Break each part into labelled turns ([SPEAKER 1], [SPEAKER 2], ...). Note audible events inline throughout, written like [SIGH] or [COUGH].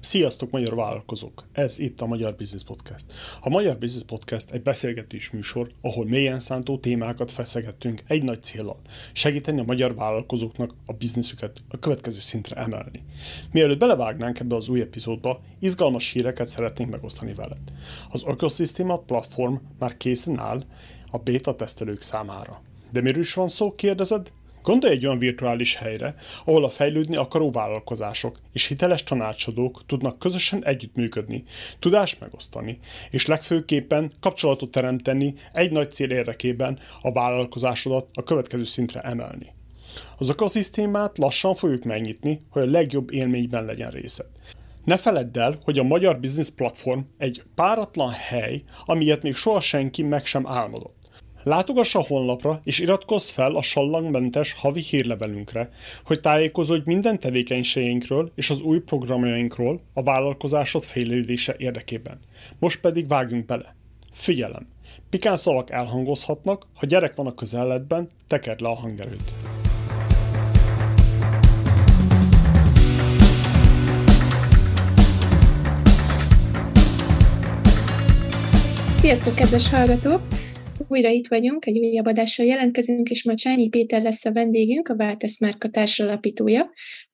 [SPEAKER 1] Sziasztok, magyar vállalkozók! Ez itt a Magyar Business Podcast. A Magyar Business Podcast egy beszélgetés műsor, ahol mélyen szántó témákat feszegettünk egy nagy célral. Segíteni a magyar vállalkozóknak a bizniszüket a következő szintre emelni. Mielőtt belevágnánk ebbe az új epizódba, izgalmas híreket szeretnénk megosztani veled. Az Ecosystem platform már készen áll a beta tesztelők számára. De miről is van szó, kérdezed? Gondolj egy olyan virtuális helyre, ahol a fejlődni akaró vállalkozások és hiteles tanácsadók tudnak közösen együttműködni, tudást megosztani, és legfőképpen kapcsolatot teremteni egy nagy cél érdekében a vállalkozásodat a következő szintre emelni. Az ökoszisztémát lassan fogjuk megnyitni, hogy a legjobb élményben legyen részed. Ne feledd el, hogy a Magyar Business Platform egy páratlan hely, amilyet még soha senki meg sem álmodott. Látogass a honlapra és iratkozz fel a sallangmentes havi hírlevelünkre, hogy tájékozódj minden tevékenységeinkről és az új programjainkról a vállalkozásod fejlődése érdekében. Most pedig vágjunk bele. Figyelem! Pikán szavak elhangozhatnak, ha gyerek van a közelletben, tekerd le a hangerőt.
[SPEAKER 2] Sziasztok, kedves hallgatók! Újra itt vagyunk, egy újabb adással jelentkezünk, és ma Csányi Péter lesz a vendégünk, a Váltesz Márka társalapítója.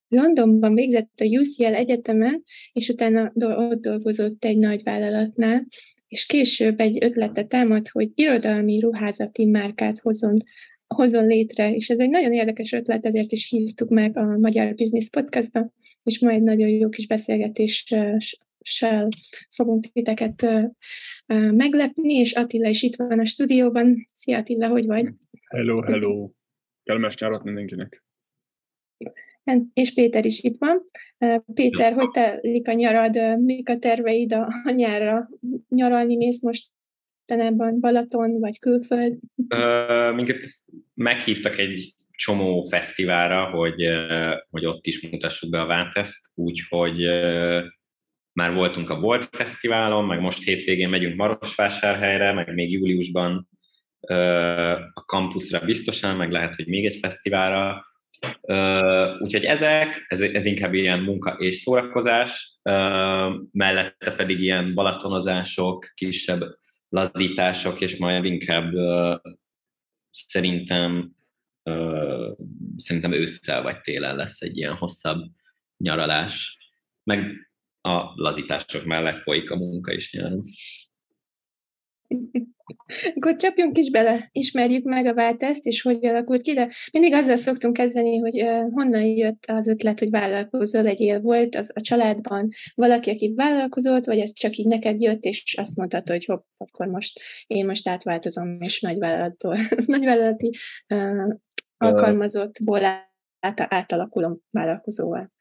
[SPEAKER 2] Londonban végzett a UCL egyetemen, és utána ott dolgozott egy nagy vállalatnál, és később egy ötlete támad, hogy irodalmi ruházati márkát hozzon, hozzon létre, és ez egy nagyon érdekes ötlet, ezért is hívtuk meg a Magyar Business Podcastba, és ma egy nagyon jó kis beszélgetéssel fogunk titeket meglepni, és Attila is itt van a stúdióban. Szia Attila, hogy vagy?
[SPEAKER 3] Hello, hello! Kellemes nyarat mindenkinek!
[SPEAKER 2] És Péter is itt van. Péter, hogy telik a nyarad, mik a terveid a nyárra? Nyaralni mész most tanában Balaton, vagy külföld?
[SPEAKER 4] Uh, minket meghívtak egy csomó fesztiválra, hogy, hogy ott is mutassuk be a Váteszt, úgyhogy már voltunk a Volt Fesztiválon, meg most hétvégén megyünk Marosvásárhelyre, meg még júliusban a kampuszra biztosan, meg lehet, hogy még egy fesztiválra. Úgyhogy ezek, ez, ez inkább ilyen munka és szórakozás, mellette pedig ilyen balatonozások, kisebb lazítások, és majd inkább szerintem szerintem ősszel vagy télen lesz egy ilyen hosszabb nyaralás. Meg a lazítások mellett folyik a munka is nyáron.
[SPEAKER 2] Akkor csapjunk is bele, ismerjük meg a váltást, és hogy alakult ki, de mindig azzal szoktunk kezdeni, hogy honnan jött az ötlet, hogy vállalkozó legyél. Volt az a családban valaki, aki vállalkozott, vagy ez csak így neked jött, és azt mondtad, hogy hopp, akkor most én most átváltozom, és nagyvállalattól, [LAUGHS] nagyvállalati uh, alkalmazottból át, átalakulom vállalkozóval.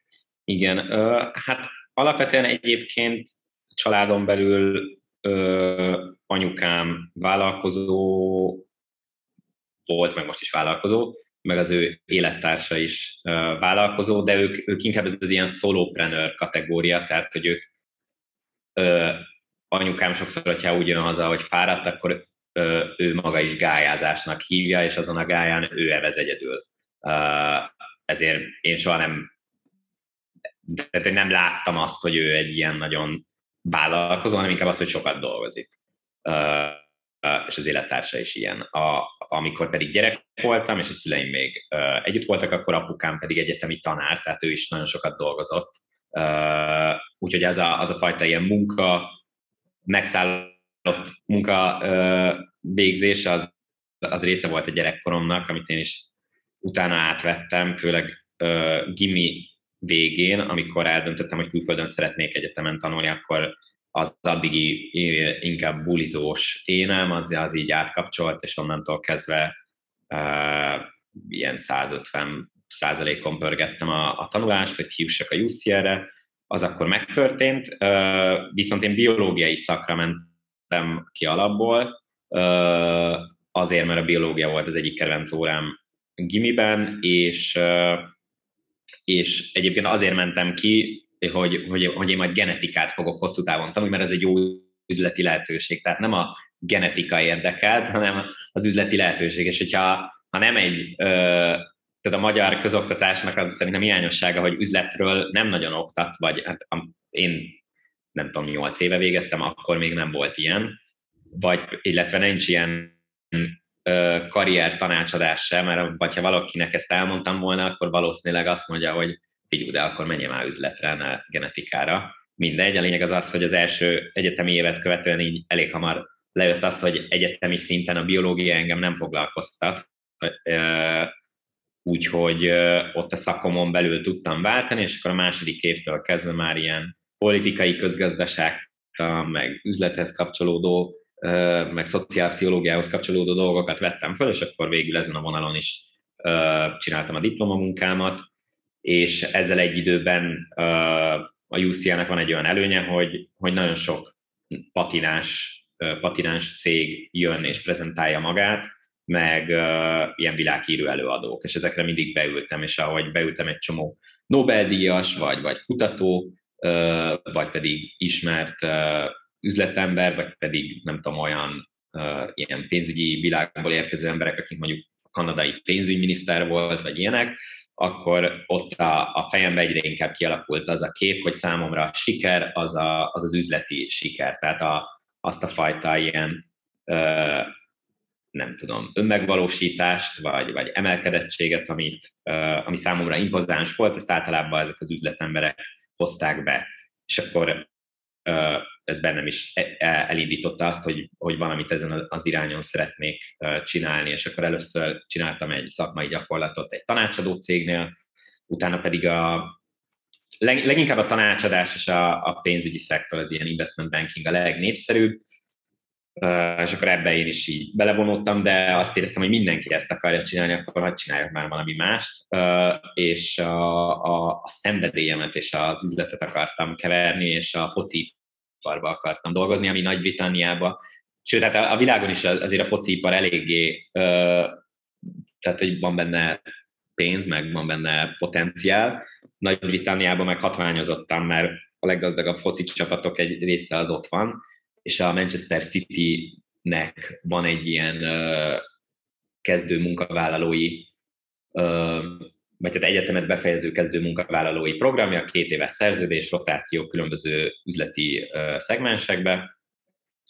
[SPEAKER 4] Igen, uh, hát Alapvetően egyébként családon belül ö, anyukám vállalkozó volt, meg most is vállalkozó, meg az ő élettársa is ö, vállalkozó, de ők, ők inkább ez az ilyen solopreneur kategória, tehát hogy ők ö, anyukám sokszor, hogyha úgy jön haza, hogy fáradt, akkor ö, ő maga is gályázásnak hívja, és azon a gáján ő evez egyedül. Ö, ezért én soha nem de nem láttam azt, hogy ő egy ilyen nagyon vállalkozó, hanem inkább azt, hogy sokat dolgozik. És az élettársa is ilyen. A, amikor pedig gyerek voltam, és a szüleim még együtt voltak, akkor apukám pedig egyetemi tanár, tehát ő is nagyon sokat dolgozott. Úgyhogy az a, az a fajta ilyen munka, megszállott munka uh, végzés, az, az része volt a gyerekkoromnak, amit én is utána átvettem, főleg gimi végén, amikor eldöntöttem, hogy külföldön szeretnék egyetemen tanulni, akkor az addigi inkább bulizós énem, az, az így átkapcsolt, és onnantól kezdve uh, ilyen 150 százalékon pörgettem a, a tanulást, hogy kijussak a UCL-re, az akkor megtörtént, uh, viszont én biológiai szakra mentem ki alapból, uh, azért, mert a biológia volt az egyik kedvenc órám gimiben, és uh, és egyébként azért mentem ki, hogy, hogy, hogy én majd genetikát fogok hosszú távon tanulni, mert ez egy jó üzleti lehetőség. Tehát nem a genetika érdekelt, hanem az üzleti lehetőség. És hogyha ha nem egy ö, tehát a magyar közoktatásnak az szerintem hiányossága, hogy üzletről nem nagyon oktat, vagy hát én nem tudom, 8 éve végeztem, akkor még nem volt ilyen, vagy illetve nincs ilyen karrier tanácsadás sem, mert vagy ha valakinek ezt elmondtam volna, akkor valószínűleg azt mondja, hogy figyelj, de akkor menjen már üzletre, ne genetikára. Mindegy, a lényeg az az, hogy az első egyetemi évet követően így elég hamar lejött az, hogy egyetemi szinten a biológia engem nem foglalkoztat, úgyhogy ott a szakomon belül tudtam váltani, és akkor a második évtől kezdve már ilyen politikai közgazdaság, meg üzlethez kapcsolódó meg szociálpszichológiához kapcsolódó dolgokat vettem föl, és akkor végül ezen a vonalon is csináltam a diplomamunkámat, és ezzel egy időben a UCL-nek van egy olyan előnye, hogy, hogy nagyon sok patinás, patinás cég jön és prezentálja magát, meg ilyen világhírű előadók, és ezekre mindig beültem, és ahogy beültem egy csomó Nobel-díjas, vagy, vagy kutató, vagy pedig ismert üzletember, vagy pedig nem tudom, olyan uh, ilyen pénzügyi világból érkező emberek, akik mondjuk a kanadai pénzügyminiszter volt, vagy ilyenek, akkor ott a, a fejembe egyre inkább kialakult az a kép, hogy számomra a siker az a, az, az üzleti siker. Tehát a, azt a fajta ilyen uh, nem tudom, önmegvalósítást, vagy, vagy emelkedettséget, amit, uh, ami számomra impozáns volt, ezt általában ezek az üzletemberek hozták be. És akkor ez bennem is e, e, elindította azt, hogy, hogy valamit ezen az irányon szeretnék csinálni, és akkor először csináltam egy szakmai gyakorlatot egy tanácsadó cégnél, utána pedig a, leginkább a tanácsadás és a, a pénzügyi szektor, az ilyen investment banking a legnépszerűbb, és akkor ebbe én is így belevonultam, de azt éreztem, hogy mindenki ezt akarja csinálni, akkor hadd csináljak már valami mást, és a, a, a szenvedélyemet és az üzletet akartam keverni, és a foci iparba akartam dolgozni, ami Nagy-Britanniába, sőt, hát a, világon is azért a fociipar eléggé, tehát hogy van benne pénz, meg van benne potenciál. Nagy-Britanniában meg hatványozottam, mert a leggazdagabb foci csapatok egy része az ott van, és a Manchester City-nek van egy ilyen kezdő munkavállalói, vagy tehát egyetemet befejező kezdő munkavállalói programja, két éves szerződés, rotáció különböző üzleti szegmensekbe,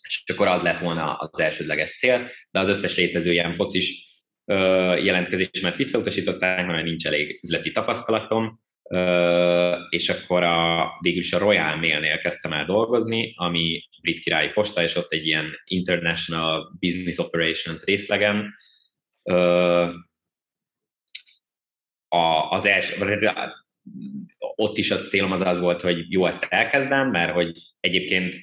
[SPEAKER 4] és akkor az lett volna az elsődleges cél, de az összes létező ilyen focis jelentkezésemet visszautasították, mert nincs elég üzleti tapasztalatom, és akkor a, végül is a Royal Mail-nél kezdtem el dolgozni, ami brit királyi posta, és ott egy ilyen International Business Operations részlegen a, az első, ott is a célom az az volt, hogy jó, ezt elkezdem, mert hogy egyébként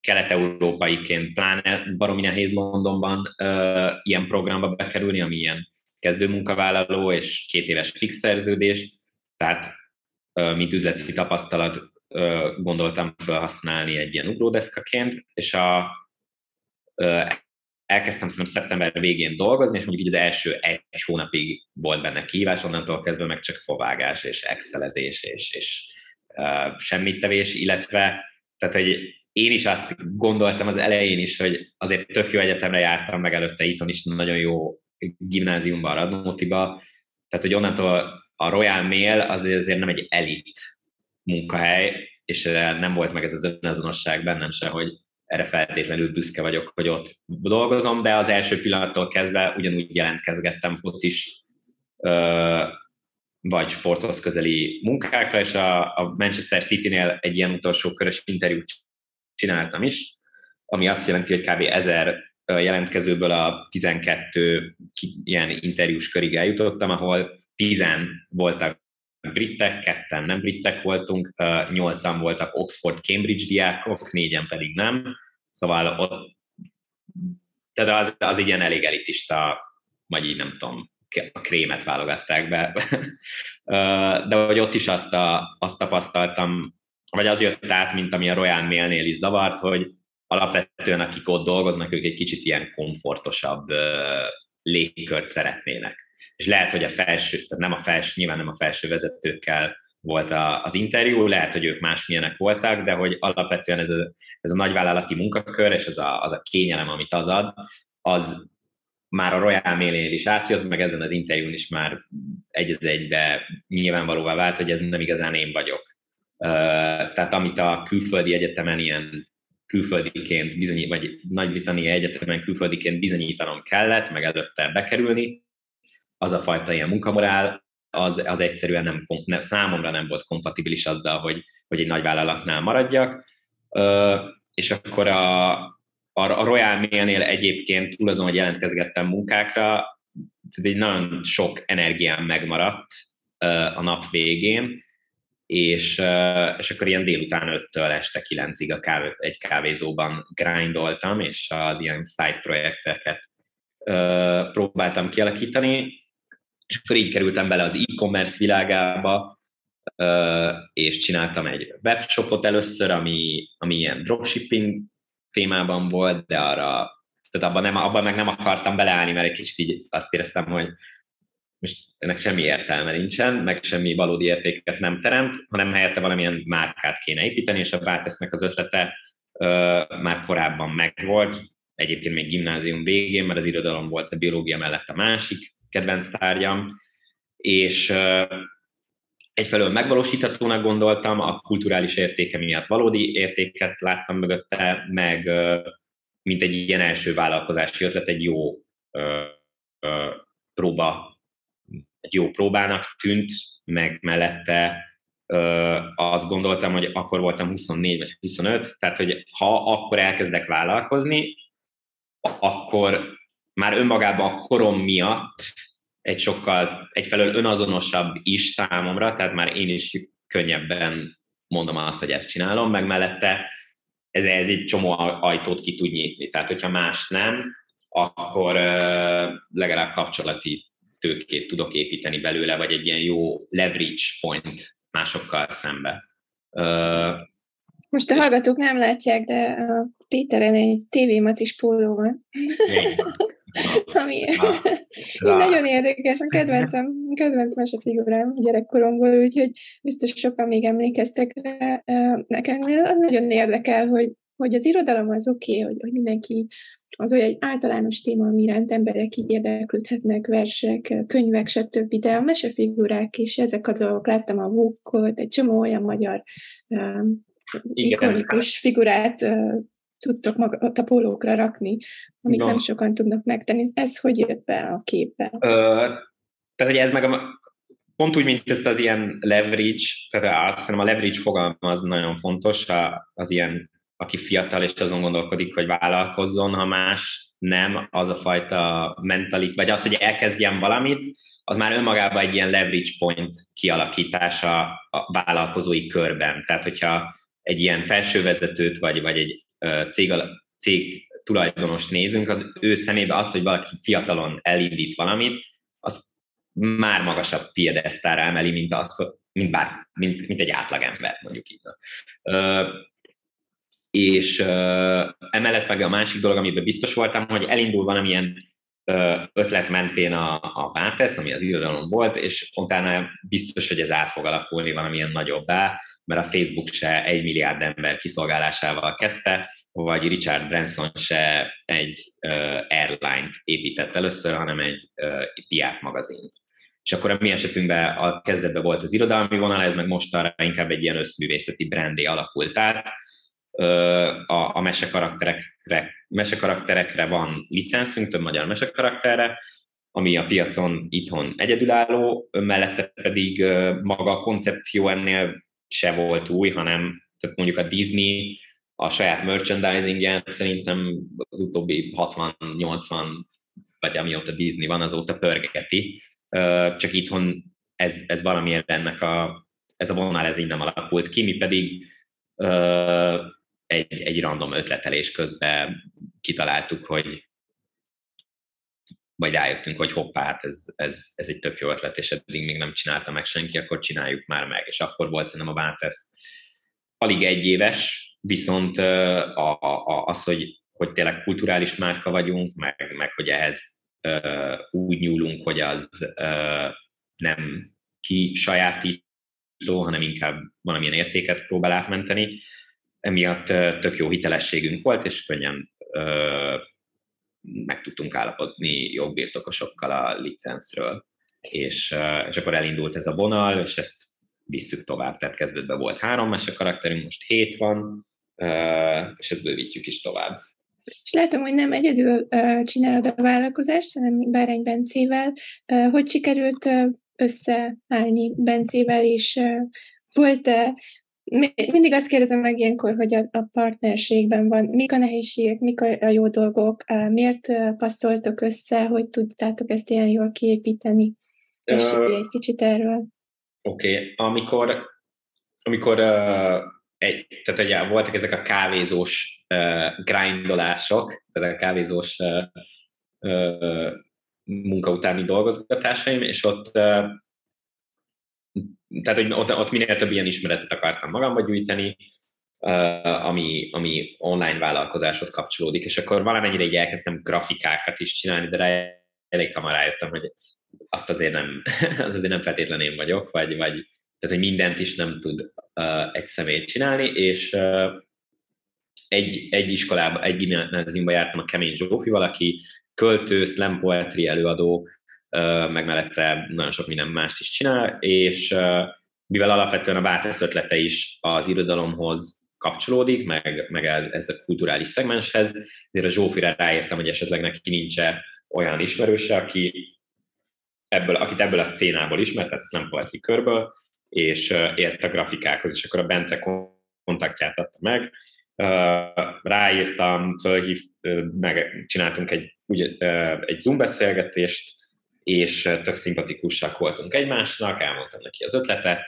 [SPEAKER 4] kelet-európaiként pláne baromi nehéz Londonban uh, ilyen programba bekerülni, ami ilyen kezdő munkavállaló és két éves fix szerződés, tehát uh, mint üzleti tapasztalat uh, gondoltam felhasználni egy ilyen ugródeszkaként, és a, uh, elkezdtem szerintem szeptember végén dolgozni, és mondjuk így az első egy hónapig volt benne kihívás, onnantól kezdve meg csak fovágás és excelezés és, és uh, semmit tevés, illetve tehát, hogy én is azt gondoltam az elején is, hogy azért tök jó egyetemre jártam, meg előtte itthon is nagyon jó gimnáziumban, Radnótiba, tehát hogy onnantól a Royal Mail azért, azért nem egy elit munkahely, és nem volt meg ez az önazonosság bennem se, hogy erre feltétlenül büszke vagyok, hogy ott dolgozom, de az első pillanattól kezdve ugyanúgy jelentkezgettem focis vagy sporthoz közeli munkákra, és a, a Manchester City-nél egy ilyen utolsó körös interjút csináltam is, ami azt jelenti, hogy kb. 1000 jelentkezőből a 12 ilyen interjús körig eljutottam, ahol 10 voltak britek, ketten nem britek voltunk, nyolcan voltak Oxford-Cambridge diákok, négyen pedig nem. Szóval ott, tehát az, az ilyen elég elitista, vagy így nem tudom, a krémet válogatták be. [LAUGHS] De hogy ott is azt, a, azt tapasztaltam, vagy az jött át, mint ami a Royal Mailnél is zavart, hogy alapvetően akik ott dolgoznak, ők egy kicsit ilyen komfortosabb légkört szeretnének és lehet, hogy a felső, tehát nem a felső, nyilván nem a felső vezetőkkel volt a, az interjú, lehet, hogy ők másmilyenek voltak, de hogy alapvetően ez a, ez a nagyvállalati munkakör, és az a, az a kényelem, amit az ad, az már a Royal mail is átjött, meg ezen az interjún is már egy az egybe nyilvánvalóvá vált, hogy ez nem igazán én vagyok. Tehát amit a külföldi egyetemen ilyen külföldiként bizonyít, vagy Nagy-Britannia egyetemen külföldiként bizonyítanom kellett, meg előtte bekerülni, az a fajta ilyen munkamorál, az, az egyszerűen nem, nem, számomra nem volt kompatibilis azzal, hogy, hogy egy nagy vállalatnál maradjak. És akkor a, a Royal Mail-nél egyébként túl azon, hogy jelentkezgettem munkákra, tehát egy nagyon sok energiám megmaradt a nap végén, és, és akkor ilyen délután 5-től este 9-ig a kávé, egy kávézóban grindoltam, és az ilyen side projekteket próbáltam kialakítani, és akkor így kerültem bele az e-commerce világába, és csináltam egy webshopot először, ami, ami ilyen dropshipping témában volt, de arra, tehát abban, nem, abban meg nem akartam beleállni, mert egy kicsit így azt éreztem, hogy most ennek semmi értelme nincsen, meg semmi valódi értéket nem teremt, hanem helyette valamilyen márkát kéne építeni, és a Váltesznek az ötlete ö, már korábban megvolt, egyébként még gimnázium végén, mert az irodalom volt a biológia mellett a másik kedvenc tárgyam, és egyfelől megvalósíthatónak gondoltam, a kulturális értéke miatt valódi értéket láttam mögötte, meg mint egy ilyen első vállalkozási ötlet, egy jó próba, egy jó próbának tűnt, meg mellette azt gondoltam, hogy akkor voltam 24 vagy 25, tehát hogy ha akkor elkezdek vállalkozni, akkor már önmagában a korom miatt egy sokkal, egyfelől önazonosabb is számomra, tehát már én is könnyebben mondom azt, hogy ezt csinálom, meg mellette ez, ez egy csomó ajtót ki tud nyitni. Tehát, hogyha más nem, akkor legalább kapcsolati tőkét tudok építeni belőle, vagy egy ilyen jó leverage point másokkal szembe.
[SPEAKER 2] Most a hallgatók nem látják, de a Péteren egy tévémacis póló van. Ami nagyon érdekes, a kedvencem, kedvenc mesefigurám gyerekkoromból, úgyhogy biztos sokan még emlékeztek rá. Nekem az nagyon érdekel, hogy, hogy az irodalom az oké, okay, hogy, hogy mindenki az olyan egy általános téma, ami iránt emberek így érdeklődhetnek, versek, könyvek, stb. De a mesefigurák is, ezek a dolgok, láttam a Vókot, egy csomó olyan magyar um, ikonikus figurát tudtok magat a pólókra rakni, amit no. nem sokan tudnak megtenni. Ez hogy jött be a képbe? Ö,
[SPEAKER 4] tehát, hogy ez meg a, pont úgy, mint ezt az ilyen leverage, tehát azt hiszem a leverage fogalma az nagyon fontos, az ilyen, aki fiatal és azon gondolkodik, hogy vállalkozzon, ha más nem, az a fajta mentalit, vagy az, hogy elkezdjen valamit, az már önmagában egy ilyen leverage point kialakítása a vállalkozói körben. Tehát, hogyha egy ilyen felsővezetőt, vagy, vagy egy cég, cég tulajdonost nézünk, az ő szemébe az, hogy valaki fiatalon elindít valamit, az már magasabb piedesztára emeli, mint, az, mint, bár, mint, mint egy átlagember, mondjuk így. És emellett meg a másik dolog, amiben biztos voltam, hogy elindul valamilyen uh, ötlet mentén a, a Váltesz, ami az irodalom volt, és utána biztos, hogy ez át fog alakulni valamilyen nagyobbá, mert a Facebook se egy milliárd ember kiszolgálásával kezdte, vagy Richard Branson se egy uh, airline-t épített először, hanem egy uh, diák magazint. És akkor a mi esetünkben a kezdetben volt az irodalmi vonal, ez meg mostanra inkább egy ilyen összművészeti brandé alakult át. Uh, a, a mesekarakterekre, mesekarakterekre van licenszünk, több magyar mesekarakterre, ami a piacon itthon egyedülálló, mellette pedig maga a koncepció ennél se volt új, hanem tehát mondjuk a Disney a saját merchandising szerintem az utóbbi 60-80, vagy amióta Disney van, azóta pörgeti. Csak itthon ez, ez valamiért ennek a, ez a vonal ez így nem alakult ki, mi pedig egy, egy random ötletelés közben kitaláltuk, hogy vagy rájöttünk, hogy hoppá, hát ez, ez, ez egy tök jó ötlet, és eddig még nem csinálta meg senki, akkor csináljuk már meg. És akkor volt szerintem a Váltesz alig egy éves, viszont a, a, az, hogy, hogy tényleg kulturális márka vagyunk, meg, meg hogy ehhez úgy nyúlunk, hogy az nem ki sajátító, hanem inkább valamilyen értéket próbál átmenteni. Emiatt tök jó hitelességünk volt, és könnyen meg tudtunk állapodni jogbirtokosokkal a licenszről. És, és akkor elindult ez a vonal, és ezt visszük tovább. Tehát kezdetben volt három mese karakterünk, most hét van, és ezt bővítjük is tovább.
[SPEAKER 2] És látom, hogy nem egyedül csinálod a vállalkozást, hanem Bárány Bencével. Hogy sikerült összeállni Bencével, és volt-e mindig azt kérdezem meg ilyenkor, hogy a, a partnerségben van, mik a nehézségek, mik a, a jó dolgok, miért passzoltok össze, hogy tudtátok ezt ilyen jól kiépíteni? És uh, egy kicsit erről.
[SPEAKER 4] Oké, okay. amikor, amikor uh, egy, tehát ugye voltak ezek a kávézós uh, grindolások, tehát a kávézós uh, uh, munka utáni dolgozgatásaim, és ott uh, tehát, hogy ott, ott minél több ilyen ismeretet akartam magamba gyűjteni, ami, ami online vállalkozáshoz kapcsolódik, és akkor valamennyire így elkezdtem grafikákat is csinálni, de rá elég hamar rájöttem, hogy azt azért nem, [LAUGHS] az azért nem feltétlenül én vagyok, vagy, vagy tehát, hogy mindent is nem tud uh, egy személy csinálni, és uh, egy, egy iskolába, egy gimnáziumba jártam a Kemény Zsófival, aki költő, slam poetry előadó, meg mellette nagyon sok minden mást is csinál, és mivel alapvetően a Váltesz ötlete is az irodalomhoz kapcsolódik, meg, meg ez a kulturális szegmenshez, ezért a Zsófira ráértem, hogy esetleg neki nincs olyan ismerőse, aki ebből, akit ebből a szcénából ismert, tehát a nem poetry körből, és ért a grafikákhoz, és akkor a Bence kontaktját adta meg, ráírtam, fölhív, meg csináltunk egy, úgy, egy Zoom beszélgetést, és tök szimpatikusak voltunk egymásnak, elmondtam neki az ötletet,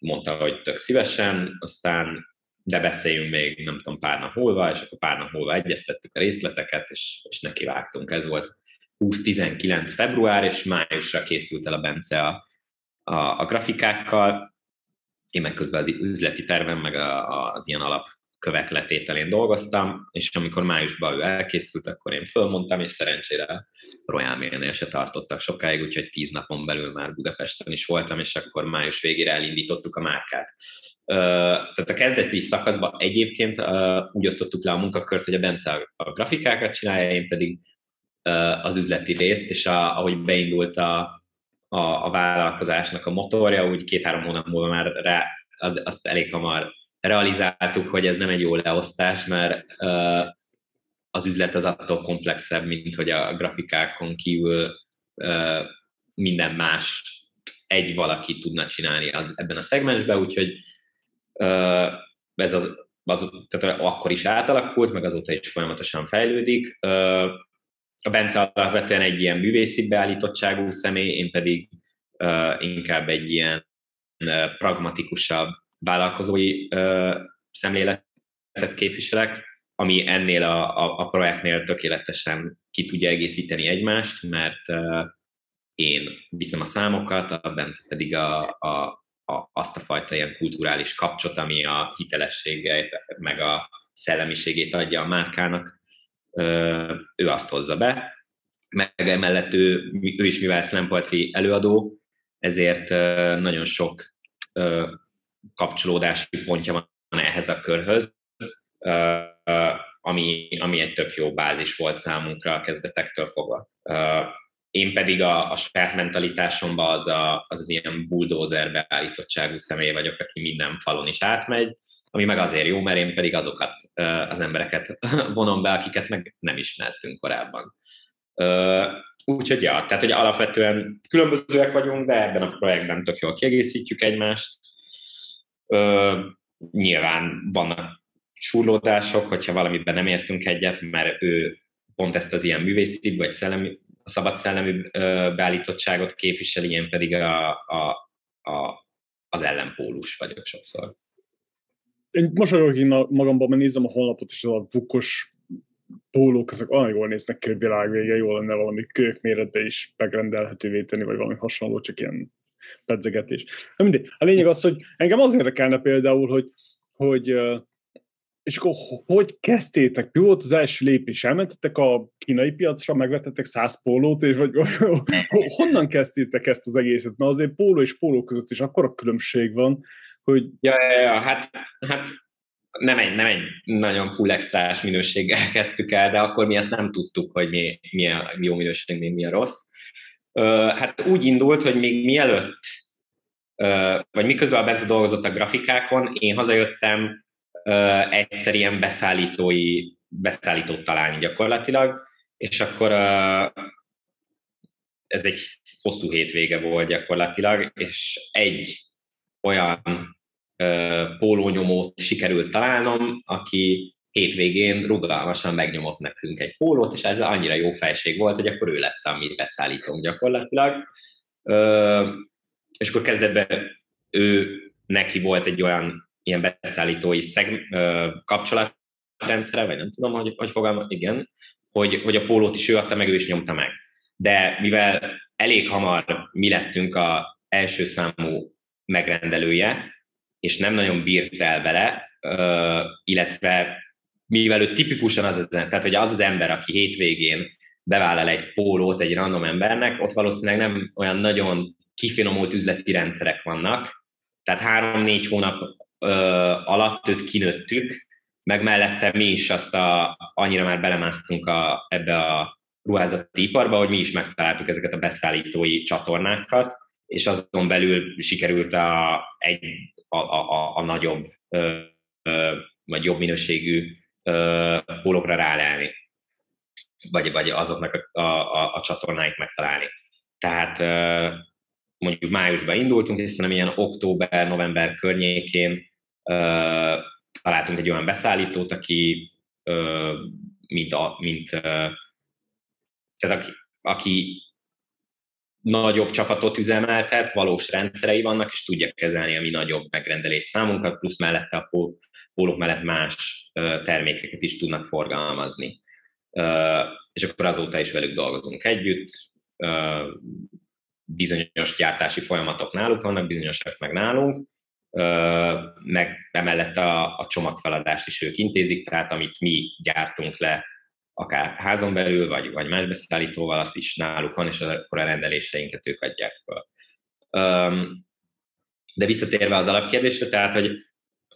[SPEAKER 4] mondta, hogy tök szívesen, aztán de beszéljünk még, nem tudom, pár nap múlva, és akkor pár nap múlva egyeztettük a részleteket, és, és nekivágtunk. Ez volt 20-19 február, és májusra készült el a Bence a, a, a grafikákkal, én meg közben az üzleti tervem, meg a, a, az ilyen alap követletételén dolgoztam, és amikor májusban ő elkészült, akkor én fölmondtam, és szerencsére Royal Mail-nél se tartottak sokáig, úgyhogy tíz napon belül már Budapesten is voltam, és akkor május végére elindítottuk a márkát. Tehát a kezdeti szakaszban egyébként úgy osztottuk le a munkakört, hogy a Bence a grafikákat csinálja, én pedig az üzleti részt, és a, ahogy beindult a, a, a vállalkozásnak a motorja, úgy két-három hónap múlva már rá, az, azt elég hamar realizáltuk, hogy ez nem egy jó leosztás, mert az üzlet az attól komplexebb, mint hogy a grafikákon kívül minden más egy valaki tudna csinálni az, ebben a szegmensben, úgyhogy ez az, az, tehát akkor is átalakult, meg azóta is folyamatosan fejlődik. A Bence alapvetően egy ilyen művészi beállítottságú személy, én pedig inkább egy ilyen pragmatikusabb vállalkozói uh, szemléletet képviselek, ami ennél a, a, a projektnél tökéletesen ki tudja egészíteni egymást, mert uh, én viszem a számokat, a Bence pedig a, a, a, azt a fajta ilyen kulturális kapcsot, ami a hitelességet, meg a szellemiségét adja a márkának, uh, ő azt hozza be, meg emellett ő, ő is mivel slam előadó, ezért uh, nagyon sok kapcsolódási pontja van ehhez a körhöz, ami, ami egy tök jó bázis volt számunkra a kezdetektől fogva. Én pedig a, a saját mentalitásomban az, a, az az ilyen bulldozer beállítottságú személy vagyok, aki minden falon is átmegy, ami meg azért jó, mert én pedig azokat az embereket [LAUGHS] vonom be, akiket meg nem ismertünk korábban. Úgyhogy ja, tehát hogy alapvetően különbözőek vagyunk, de ebben a projektben tök jól kiegészítjük egymást, Ö, nyilván vannak surlódások, hogyha valamiben nem értünk egyet, mert ő pont ezt az ilyen művészi vagy szellemi, a szabad szellemi beállítottságot képviseli, én pedig a, a, a, az ellenpólus vagyok sokszor.
[SPEAKER 1] Én mosolyogok én magamban, mert nézem a honlapot, és a vukos pólók, azok olyan jól néznek ki, hogy világvége, jól lenne valami kölyök méretbe is megrendelhetővé tenni, vagy valami hasonló, csak ilyen pedzegetés. Na mindegy. A lényeg az, hogy engem az érdekelne például, hogy, hogy és akkor hogy kezdtétek? Mi volt az első lépés? Elmentetek a kínai piacra, megvetettek száz pólót, és vagy [LAUGHS] honnan kezdtétek ezt az egészet? Mert azért póló és póló között is akkora különbség van, hogy...
[SPEAKER 4] Ja, ja, ja hát, hát nem egy, nem egy nagyon full extrás minőséggel [LAUGHS] kezdtük el, de akkor mi ezt nem tudtuk, hogy mi, mi a jó minőség, mi, mi a rossz. Hát úgy indult, hogy még mielőtt, vagy miközben a Bence dolgozott a grafikákon, én hazajöttem egyszer ilyen beszállítói, beszállítót találni gyakorlatilag, és akkor ez egy hosszú hétvége volt gyakorlatilag, és egy olyan pólónyomót sikerült találnom, aki hétvégén rugalmasan megnyomott nekünk egy pólót, és ez annyira jó felség volt, hogy akkor ő lett a mi beszállítónk gyakorlatilag. És akkor kezdetben ő, neki volt egy olyan ilyen beszállítói szeg, kapcsolatrendszere, vagy nem tudom, hogy, hogy fogalmaz, igen, hogy, hogy a pólót is ő adta meg, ő is nyomta meg. De mivel elég hamar mi lettünk a első számú megrendelője, és nem nagyon bírt el vele, illetve mivel ő tipikusan az az, tehát hogy az az ember, aki hétvégén bevállal egy pólót egy random embernek, ott valószínűleg nem olyan nagyon kifinomult üzleti rendszerek vannak, tehát három-négy hónap ö, alatt őt kinőttük, meg mellette mi is azt a, annyira már belemásztunk a, ebbe a ruházati iparba, hogy mi is megtaláltuk ezeket a beszállítói csatornákat, és azon belül sikerült a, egy, a, a, a nagyobb ö, ö, vagy jobb minőségű pólokra rálelni, vagy, vagy azoknak a, a, a csatornáit megtalálni. Tehát mondjuk májusban indultunk, és szerintem ilyen október-november környékén ö, találtunk egy olyan beszállítót, aki mint, a, mint tehát aki, aki nagyobb csapatot üzemeltet, valós rendszerei vannak, és tudja kezelni a mi nagyobb megrendelés számunkat, plusz mellette a pólók mellett más termékeket is tudnak forgalmazni. És akkor azóta is velük dolgozunk együtt, bizonyos gyártási folyamatok náluk vannak, bizonyosak meg nálunk, meg emellett a, a csomagfeladást is ők intézik, tehát amit mi gyártunk le akár házon belül, vagy, vagy más beszállítóval, az is náluk van, és akkor a rendeléseinket ők adják fel. De visszatérve az alapkérdésre, tehát, hogy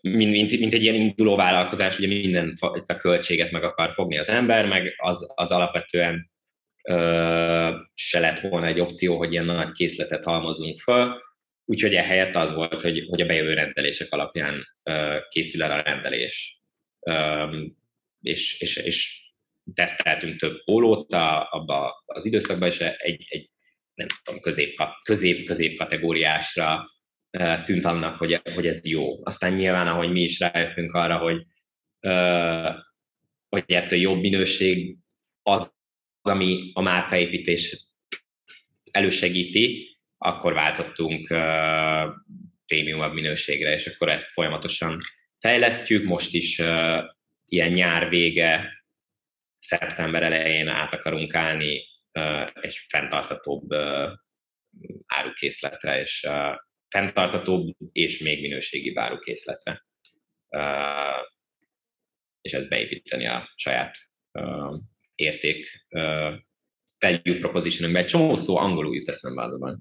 [SPEAKER 4] mint, mint, mint egy ilyen induló vállalkozás, ugye minden a költséget meg akar fogni az ember, meg az, az alapvetően ö, se lett volna egy opció, hogy ilyen nagy készletet halmozunk fel, úgyhogy ehelyett az volt, hogy, hogy a bejövő rendelések alapján ö, készül el a rendelés. Ö, és, és, és teszteltünk több pólót abba az időszakban, és egy, egy nem tudom, közép, közép, közép kategóriásra tűnt annak, hogy, hogy ez jó. Aztán nyilván, ahogy mi is rájöttünk arra, hogy, hogy ettől jobb minőség az, ami a márkaépítés elősegíti, akkor váltottunk prémiumabb minőségre, és akkor ezt folyamatosan fejlesztjük. Most is ilyen nyár vége szeptember elején át akarunk állni egy fenntarthatóbb árukészletre, és fenntarthatóbb és még minőségi árukészletre. És ezt beépíteni a saját érték value propositionünkbe. Egy csomó szó angolul jut eszembe azonban.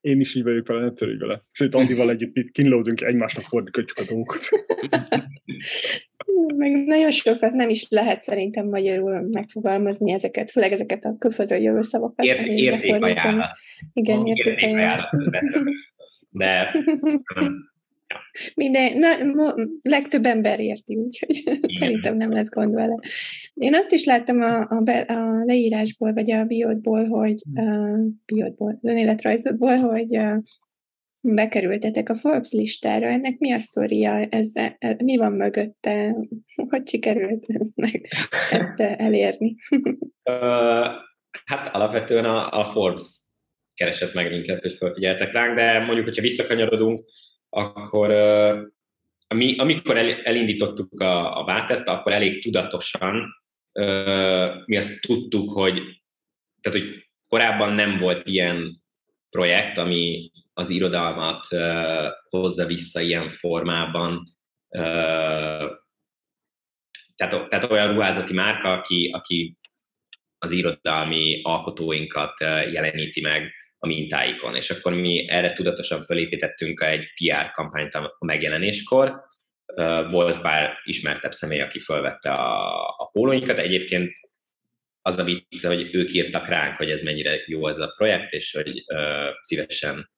[SPEAKER 1] Én is így vagyok vele, ne törődj vele. Sőt, Andival együtt itt kínlódunk, egymásnak fordítjuk a dolgokat. [LAUGHS]
[SPEAKER 2] meg nagyon sokat nem is lehet szerintem magyarul megfogalmazni ezeket, főleg ezeket a külföldről jövő szavakat.
[SPEAKER 4] Ért, értékajánlat.
[SPEAKER 2] Igen, értékajánlat.
[SPEAKER 4] De
[SPEAKER 2] Ja. [LAUGHS] Minden, na, legtöbb ember érti, úgyhogy [LAUGHS] Igen. szerintem nem lesz gond vele. Én azt is láttam a, a, be, a leírásból, vagy a biódból, hogy uh, biódból, az önéletrajzodból, hogy uh, bekerültetek a Forbes listára, ennek mi a sztoria, ez, e, mi van mögötte, hogy sikerült ezt, meg, ezt elérni?
[SPEAKER 4] hát alapvetően a, a Forbes keresett meg minket, hogy felfigyeltek ránk, de mondjuk, hogyha visszakanyarodunk, akkor ami, amikor el, elindítottuk a, a válteszt, akkor elég tudatosan mi azt tudtuk, hogy tehát, hogy korábban nem volt ilyen projekt, ami az irodalmat hozza vissza ilyen formában. Tehát, tehát olyan ruházati márka, aki, aki az irodalmi alkotóinkat jeleníti meg a mintáikon. És akkor mi erre tudatosan felépítettünk egy PR kampányt a megjelenéskor, volt pár ismertebb személy, aki felvette a, a pólóinkat. Egyébként az a vicc, hogy ők írtak ránk, hogy ez mennyire jó ez a projekt, és hogy ö, szívesen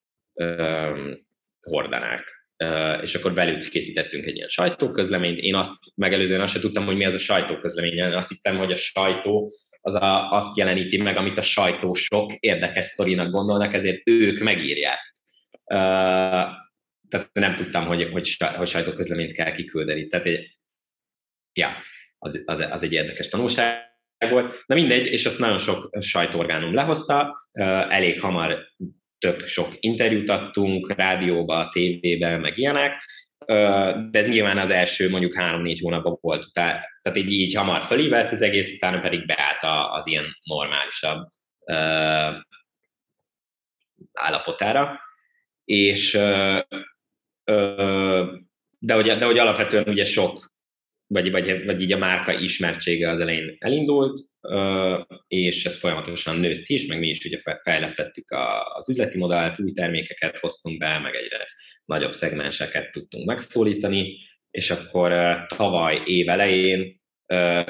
[SPEAKER 4] hordanák. És akkor velük készítettünk egy ilyen sajtóközleményt. Én azt megelőzően azt sem tudtam, hogy mi az a sajtóközlemény. Én azt hittem, hogy a sajtó az a, azt jeleníti meg, amit a sajtósok érdekes sztorinak gondolnak, ezért ők megírják. Tehát nem tudtam, hogy, hogy, hogy sajtóközleményt kell kiküldeni. Tehát egy, ja, az, az, az egy érdekes tanulság volt. Na mindegy, és azt nagyon sok sajtóorgánum lehozta, elég hamar tök sok interjút adtunk, rádióba, tévébe, meg ilyenek, de ez nyilván az első mondjuk három-négy hónapban volt, tehát így, így hamar felívelt az egész, utána pedig beállt az ilyen normálisabb állapotára, és de hogy, de hogy alapvetően ugye sok vagy, vagy, vagy így a márka ismertsége az elején elindult, és ez folyamatosan nőtt is, meg mi is ugye fejlesztettük az üzleti modellt, új termékeket hoztunk be, meg egyre nagyobb szegmenseket tudtunk megszólítani, és akkor tavaly év elején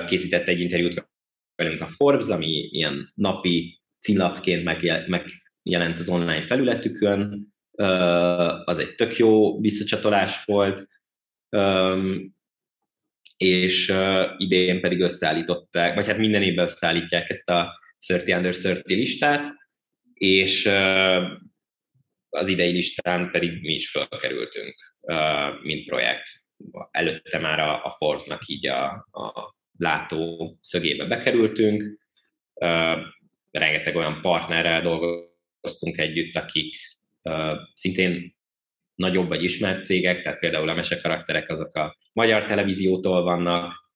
[SPEAKER 4] készített egy interjút velünk a Forbes, ami ilyen napi címlapként megjelent az online felületükön, az egy tök jó visszacsatolás volt, és uh, idén pedig összeállították, vagy hát minden évben összeállítják ezt a 30 under 30 listát, és uh, az idei listán pedig mi is felkerültünk, uh, mint projekt. Előtte már a, a Forbes-nak így a, a látó szögébe bekerültünk, uh, rengeteg olyan partnerrel dolgoztunk együtt, akik uh, szintén nagyobb vagy ismert cégek, tehát például a mesekarakterek azok a magyar televíziótól vannak,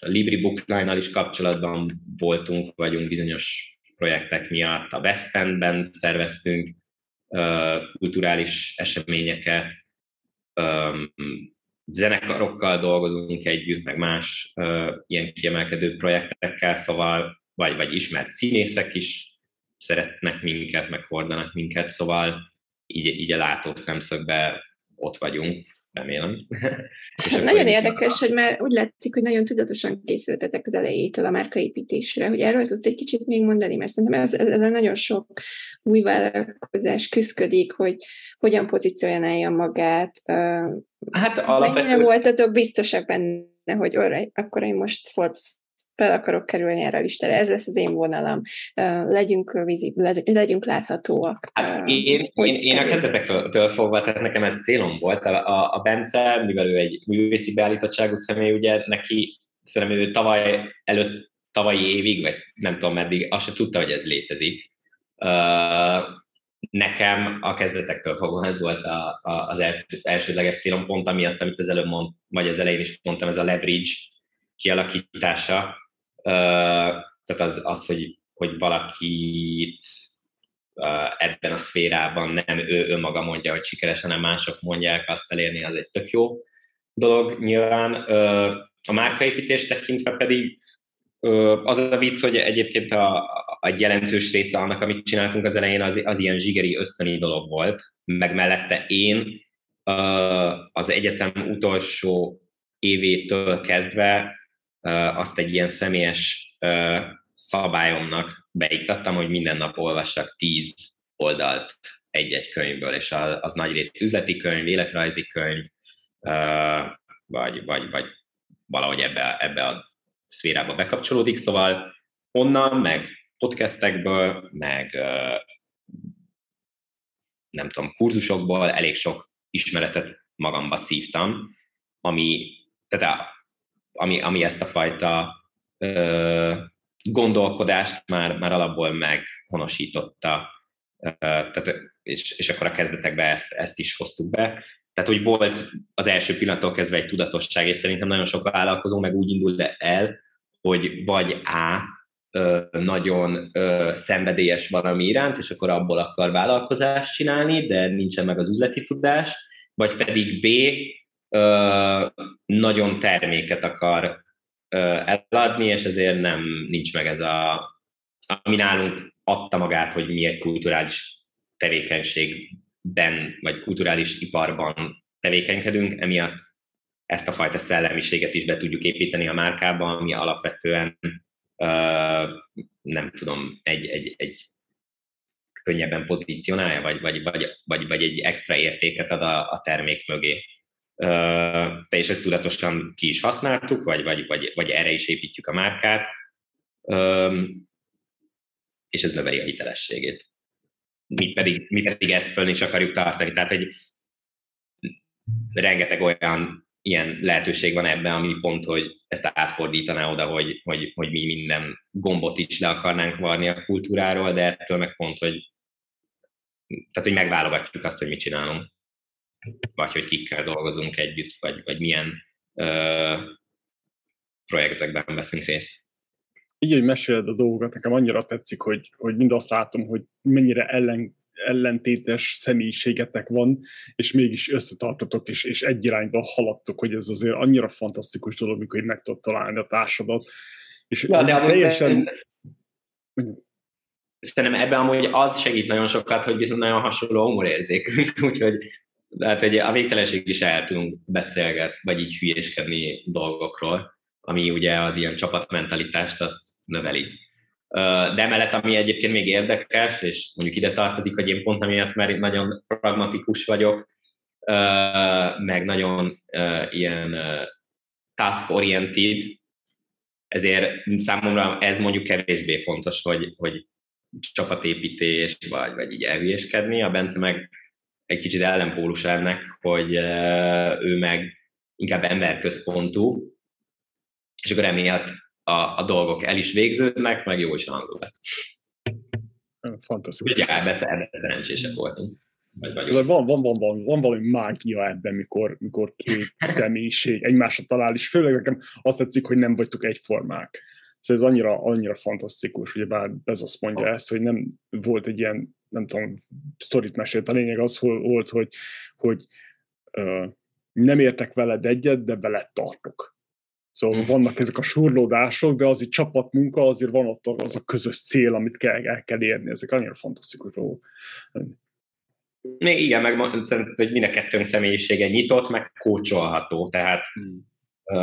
[SPEAKER 4] a Libri bookline is kapcsolatban voltunk, vagyunk bizonyos projektek miatt, a West Endben szerveztünk kulturális eseményeket, zenekarokkal dolgozunk együtt, meg más ilyen kiemelkedő projektekkel, szóval, vagy, vagy ismert színészek is szeretnek minket, meg hordanak minket, szóval így, így a látó szemszögben ott vagyunk, remélem. [LAUGHS]
[SPEAKER 2] nagyon érdekes, hogy már úgy látszik, hogy nagyon tudatosan készültetek az elejétől a márkaépítésre, hogy erről tudsz egy kicsit még mondani, mert szerintem ez, ez nagyon sok új vállalkozás küzdik, hogy hogyan pozícionálja magát. Hát alapvetően... Mennyire voltatok biztosak benne, hogy orra, akkor én most Forbes fel akarok kerülni erre a listára, ez lesz az én vonalam, legyünk, vizib, legyünk láthatóak.
[SPEAKER 4] Hát én, én, én a kezdetektől fogva, tehát nekem ez célom volt. A, a, a Bence, mivel ő egy művészi beállítottságú személy, ugye neki szerintem ő tavaly előtt, tavalyi évig, vagy nem tudom meddig, azt se tudta, hogy ez létezik. Uh, nekem a kezdetektől fogva ez volt a, a, az el, elsődleges célom, pont amiatt, amit az előbb mond, vagy az elején is mondtam, ez a leverage kialakítása, tehát az, az hogy, hogy valakit ebben a szférában nem ő önmaga mondja, hogy sikeres, hanem mások mondják, azt elérni az egy tök jó dolog. Nyilván a márkaépítés tekintve pedig az a vicc, hogy egyébként a, a jelentős része annak, amit csináltunk az elején, az, az ilyen zsigeri ösztöni dolog volt, meg mellette én az egyetem utolsó évétől kezdve azt egy ilyen személyes szabályomnak beiktattam, hogy minden nap olvassak tíz oldalt egy-egy könyvből, és az nagy részt üzleti könyv, életrajzi könyv, vagy, vagy, vagy valahogy ebbe, ebbe a szférába bekapcsolódik, szóval onnan, meg podcastekből, meg nem tudom, kurzusokból elég sok ismeretet magamba szívtam, ami, tehát ami, ami ezt a fajta ö, gondolkodást már, már alapból meghonosította, ö, tehát, és, és akkor a kezdetekben ezt, ezt is hoztuk be. Tehát, hogy volt az első pillanattól kezdve egy tudatosság, és szerintem nagyon sok vállalkozó meg úgy indul el, hogy vagy A, nagyon szenvedélyes valami iránt, és akkor abból akar vállalkozást csinálni, de nincsen meg az üzleti tudás, vagy pedig B, nagyon terméket akar eladni, és ezért nem nincs meg ez a, ami nálunk adta magát, hogy mi egy kulturális tevékenységben, vagy kulturális iparban tevékenykedünk, emiatt ezt a fajta szellemiséget is be tudjuk építeni a márkába, ami alapvetően nem tudom, egy, egy, egy könnyebben pozícionálja, vagy, vagy, vagy, vagy, vagy egy extra értéket ad a, a termék mögé. Te is ezt tudatosan ki is használtuk, vagy, vagy, vagy, vagy erre is építjük a márkát, és ez növeli a hitelességét. Mi pedig, mi pedig ezt föl is akarjuk tartani. Tehát, hogy rengeteg olyan ilyen lehetőség van ebben, ami pont, hogy ezt átfordítaná oda, hogy, hogy, hogy mi minden gombot is le akarnánk varni a kultúráról, de ettől meg pont, hogy tehát, hogy megválogatjuk azt, hogy mit csinálunk, vagy hogy kikkel dolgozunk együtt, vagy, vagy milyen ö, projektekben veszünk részt.
[SPEAKER 1] Így, hogy meséled a dolgokat, nekem annyira tetszik, hogy, hogy mind azt látom, hogy mennyire ellen, ellentétes személyiségetek van, és mégis összetartotok, és, és egy irányba haladtok, hogy ez azért annyira fantasztikus dolog, hogy meg tudod találni a társadat. És ja, de teljesen...
[SPEAKER 4] Szerintem ebben amúgy az segít nagyon sokat, hogy viszont nagyon hasonló humorérzékünk, [LAUGHS] úgyhogy lehet, hogy a végtelenség is el tudunk beszélgetni, vagy így hülyéskedni dolgokról, ami ugye az ilyen csapatmentalitást azt növeli. De emellett, ami egyébként még érdekes, és mondjuk ide tartozik, hogy én pont amiatt, mert nagyon pragmatikus vagyok, meg nagyon ilyen task-oriented, ezért számomra ez mondjuk kevésbé fontos, hogy, hogy csapatépítés, vagy, vagy így elhülyéskedni. A Bence meg egy kicsit ellenpólus ennek, hogy ő meg inkább emberközpontú, és akkor emiatt a, a dolgok el is végződnek, meg jó is hangulat.
[SPEAKER 1] Fantasztikus.
[SPEAKER 4] Ugye ebben szerencsések voltunk.
[SPEAKER 1] Vagy van, van, van, van, van valami mágia ebben, mikor, mikor két [LAUGHS] személyiség egymásra talál, és főleg nekem azt tetszik, hogy nem vagytok egyformák. Szóval ez annyira, annyira fantasztikus, ugye bár ez azt mondja ezt, hogy nem volt egy ilyen, nem tudom, sztorit mesélt. A lényeg az volt, hogy, hogy uh, nem értek veled egyet, de veled tartok. Szóval mm. vannak ezek a surlódások, de azért csapatmunka, azért van ott az a közös cél, amit kell, el kell érni. Ezek annyira fantasztikus dolgok.
[SPEAKER 4] Még igen, meg hogy mind a kettőnk személyisége nyitott, meg kócsolható, tehát mm.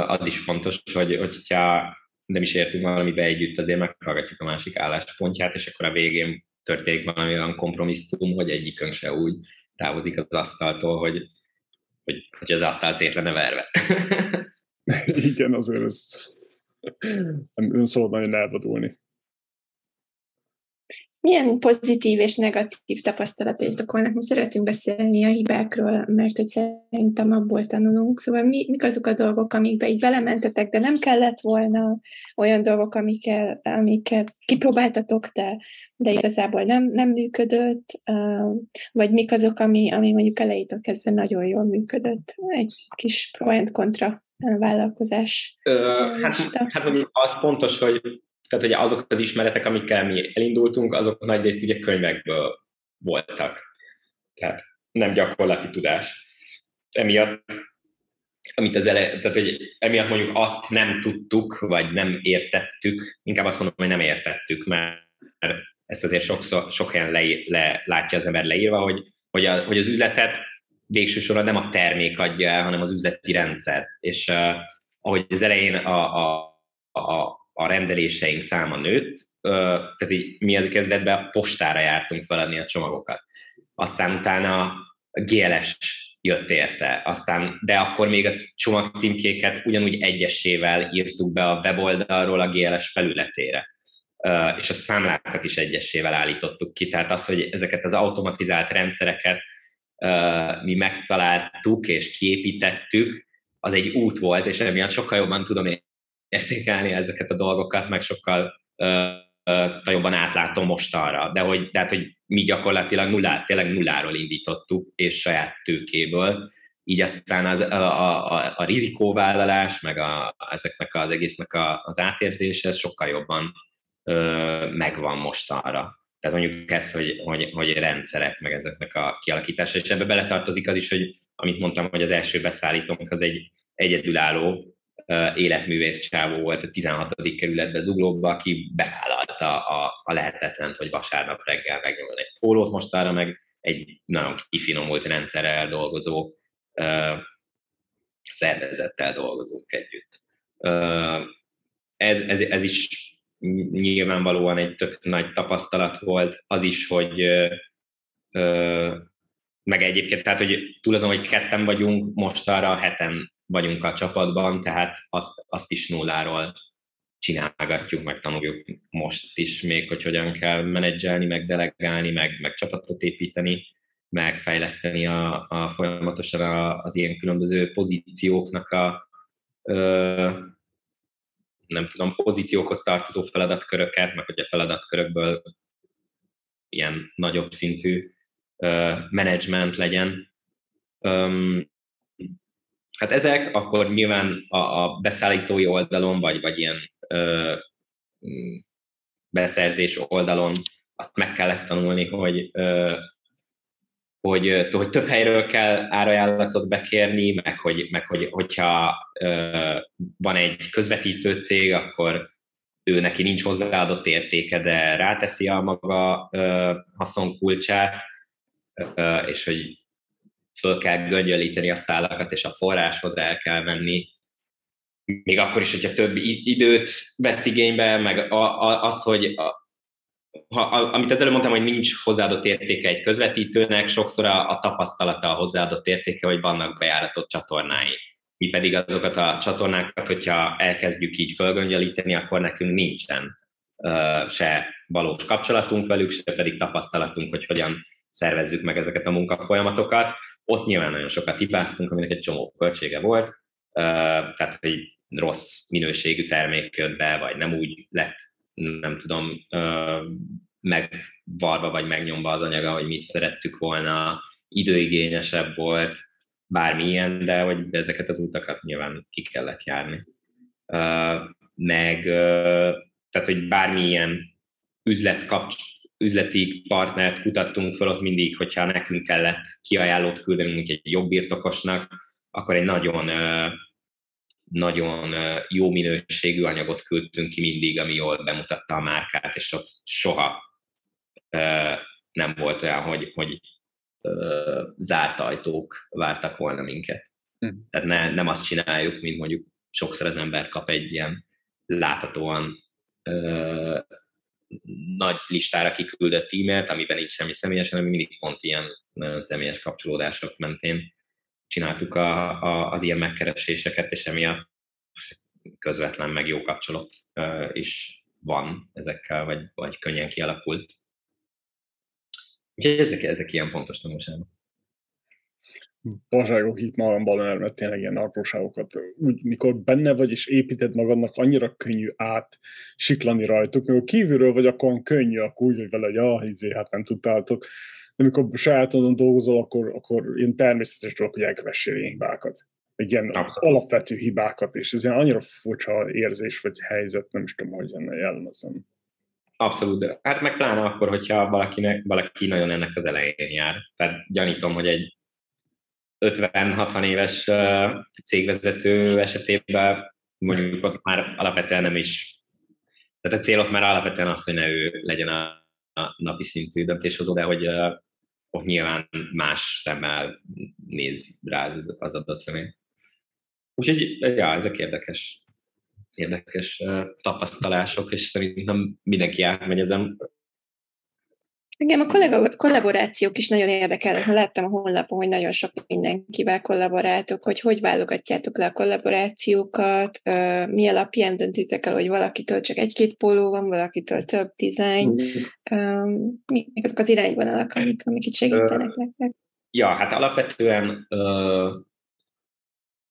[SPEAKER 4] az is fontos, hogy, hogyha nem is értünk valamibe együtt, azért meghallgatjuk a másik álláspontját, és akkor a végén történik valami olyan kompromisszum, hogy egyikünk se úgy távozik az asztaltól, hogy, hogy, hogy az asztal szét lenne verve. [LAUGHS]
[SPEAKER 1] Igen, azért ez nem szabad nagyon elvadulni.
[SPEAKER 2] Milyen pozitív és negatív tapasztalataitok vannak? Most szeretünk beszélni a hibákról, mert hogy szerintem abból tanulunk. Szóval mi, mik azok a dolgok, amikbe így belementetek, de nem kellett volna, olyan dolgok, amiket, amiket kipróbáltatok, de, de igazából nem, nem működött, vagy mik azok, ami, ami mondjuk elejétől kezdve nagyon jól működött? Egy kis pro and contra vállalkozás.
[SPEAKER 4] Ö, hát, hát az pontos, hogy tehát hogy azok az ismeretek, amikkel mi elindultunk, azok nagy részt ugye könyvekből voltak. Tehát nem gyakorlati tudás. Emiatt, amit az ele, tehát hogy emiatt mondjuk azt nem tudtuk, vagy nem értettük, inkább azt mondom, hogy nem értettük, mert ezt azért sokszor, sok helyen le, le, látja az ember leírva, hogy, hogy, a, hogy az üzletet végső soron nem a termék adja el, hanem az üzleti rendszer. És uh, ahogy az elején a, a, a, a rendeléseink száma nőtt, tehát így mi az kezdetben postára jártunk feladni a csomagokat. Aztán utána GLS jött érte, aztán, de akkor még a csomagcímkéket ugyanúgy egyesével írtuk be a weboldalról a GLS felületére, és a számlákat is egyesével állítottuk ki, tehát az, hogy ezeket az automatizált rendszereket mi megtaláltuk és kiépítettük, az egy út volt, és emiatt sokkal jobban tudom értékelni ezeket a dolgokat, meg sokkal uh, jobban átlátom most arra. De hogy, de hát, hogy mi gyakorlatilag nullá, tényleg nulláról indítottuk, és saját tőkéből, így aztán az, a, a, a rizikóvállalás, meg a, ezeknek az egésznek a, az átérzése sokkal jobban ö, megvan most arra. Tehát mondjuk ez, hogy, hogy, hogy rendszerek, meg ezeknek a kialakítása, és ebbe beletartozik az is, hogy amit mondtam, hogy az első beszállítónk az egy egyedülálló életművész csávó volt a 16. kerületbe Zuglóba, aki bevállalta a, a lehetetlent, hogy vasárnap reggel megnyomod egy pólót, most arra meg egy nagyon kifinomult rendszerrel dolgozó szervezettel dolgozunk együtt. Ez, ez, ez is nyilvánvalóan egy tök nagy tapasztalat volt, az is, hogy meg egyébként, tehát hogy túl azon, hogy ketten vagyunk, most arra heten vagyunk a csapatban, tehát azt, azt is nulláról csinálgatjuk, meg tanuljuk most is még, hogy hogyan kell menedzselni, meg delegálni, meg, meg csapatot építeni, meg fejleszteni a, a folyamatosan a, az ilyen különböző pozícióknak a ö, nem tudom, pozíciókhoz tartozó feladatköröket, meg hogy a feladatkörökből ilyen nagyobb szintű menedzsment legyen. Um, hát ezek akkor nyilván a, a beszállítói oldalon, vagy, vagy ilyen uh, beszerzés oldalon azt meg kellett tanulni, hogy uh, hogy, hogy több helyről kell árajánlatot bekérni, meg, hogy, meg hogy, hogyha uh, van egy közvetítő cég, akkor ő neki nincs hozzáadott értéke, de ráteszi a maga uh, haszonkulcsát, uh, és hogy föl kell göngyölíteni a szálakat, és a forráshoz el kell menni, még akkor is, hogyha több időt vesz igénybe, meg a, a, az, hogy ha, amit az előbb mondtam, hogy nincs hozzáadott értéke egy közvetítőnek, sokszor a, a tapasztalata a hozzáadott értéke, hogy vannak bejáratott csatornái. Mi pedig azokat a csatornákat, hogyha elkezdjük így fölgöngyelíteni, akkor nekünk nincsen uh, se valós kapcsolatunk velük, se pedig tapasztalatunk, hogy hogyan szervezzük meg ezeket a munkafolyamatokat. Ott nyilván nagyon sokat hibáztunk, aminek egy csomó költsége volt, tehát hogy rossz minőségű termék jött be, vagy nem úgy lett nem tudom, megvarva vagy megnyomva az anyaga, hogy mit szerettük volna, időigényesebb volt, bármilyen, de hogy ezeket az utakat nyilván ki kellett járni. Meg, tehát, hogy bármilyen üzlet kapcs, üzleti partnert kutattunk fel ott mindig, hogyha nekünk kellett kiajánlót küldenünk egy jobb birtokosnak, akkor egy nagyon nagyon jó minőségű anyagot küldtünk ki mindig, ami jól bemutatta a márkát, és ott soha nem volt olyan, hogy, hogy zárt ajtók vártak volna minket. Hm. Tehát ne, nem azt csináljuk, mint mondjuk sokszor az ember kap egy ilyen láthatóan nagy listára kiküldött e-mailt, amiben nincs semmi személyesen, ami mindig pont ilyen nagyon személyes kapcsolódások mentén csináltuk a, a, az ilyen megkereséseket, és emiatt közvetlen meg jó kapcsolat is van ezekkel, vagy, vagy könnyen kialakult. Úgyhogy ezek, ezek ilyen fontos tanulságok.
[SPEAKER 1] Bazságok itt magamban, mert tényleg ilyen apróságokat, úgy, mikor benne vagy és építed magadnak, annyira könnyű át siklani rajtuk, mikor kívülről vagy, akkor könnyű, akkor úgy vagy vele, hogy ah, izé, hát nem tudtátok de amikor sajátodon dolgozol, akkor, akkor ilyen természetes dolog, hogy elkövessél ilyen hibákat. Egy ilyen Abszolút. alapvető hibákat, és ez ilyen annyira furcsa érzés vagy helyzet, nem is tudom, hogy ennek jellemezem.
[SPEAKER 4] Abszolút, hát meg pláne akkor, hogyha valakinek, valaki nagyon ennek az elején jár. Tehát gyanítom, hogy egy 50-60 éves cégvezető esetében mondjuk ott már alapvetően nem is, tehát a célok már alapvetően az, hogy ne ő legyen a, a napi szintű döntéshozó, de hogy ott nyilván más szemmel néz rá az adott személy. Úgyhogy, ja, ezek érdekes, érdekes tapasztalások, és szerintem mindenki átmegy ezen.
[SPEAKER 2] Igen, a kollaborációk is nagyon érdekel. Láttam a honlapon, hogy nagyon sok mindenkivel kollaboráltok, hogy hogy válogatjátok le a kollaborációkat, mi alapján döntitek el, hogy valakitől csak egy-két póló van, valakitől több dizájn. Mm. Mi azok az irányvonalak, amik, amik itt segítenek nektek?
[SPEAKER 4] Ja, hát alapvetően uh,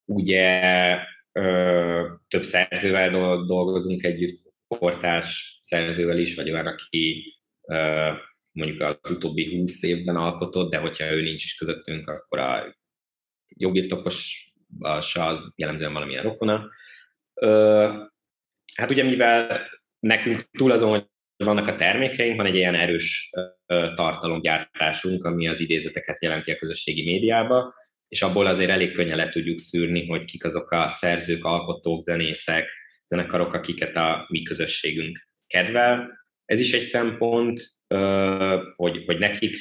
[SPEAKER 4] ugye uh, több szerzővel dolgozunk együtt, portás szerzővel is, vagy olyan, aki uh, mondjuk az utóbbi húsz évben alkotott, de hogyha ő nincs is közöttünk, akkor a jobbirtokos az jellemzően valamilyen rokona. Hát ugye mivel nekünk túl azon, hogy vannak a termékeink, van egy ilyen erős tartalomgyártásunk, ami az idézeteket jelenti a közösségi médiába, és abból azért elég könnyen le tudjuk szűrni, hogy kik azok a szerzők, alkotók, zenészek, zenekarok, akiket a mi közösségünk kedvel. Ez is egy szempont, hogy, hogy nekik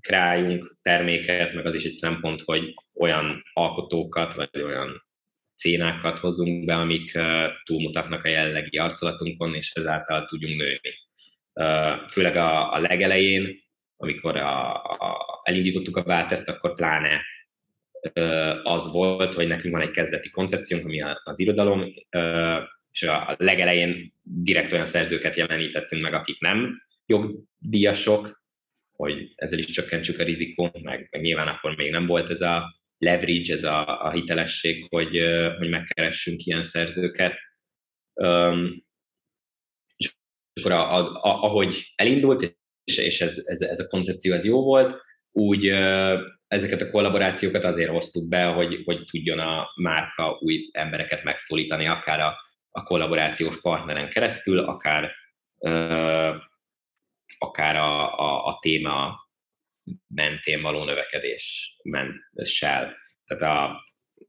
[SPEAKER 4] kreáljunk terméket, meg az is egy szempont, hogy olyan alkotókat, vagy olyan cénákat hozunk be, amik túlmutatnak a jellegi arculatunkon, és ezáltal tudjunk nőni. Főleg a, a legelején, amikor a, a, elindítottuk a váltest, akkor pláne az volt, hogy nekünk van egy kezdeti koncepciónk, ami az irodalom, és a legelején direkt olyan szerzőket jelenítettünk meg, akik nem jogdíjasok, hogy ezzel is csökkentsük a rizikót, meg, meg nyilván akkor még nem volt ez a leverage, ez a, a hitelesség, hogy, hogy megkeressünk ilyen szerzőket. Um, és akkor a, a, a, ahogy elindult, és, és ez, ez, ez a koncepció ez jó volt, úgy ezeket a kollaborációkat azért hoztuk be, hogy, hogy tudjon a márka új embereket megszólítani, akár a, a kollaborációs partneren keresztül, akár, akár a, a, a téma mentén való növekedés. Tehát a,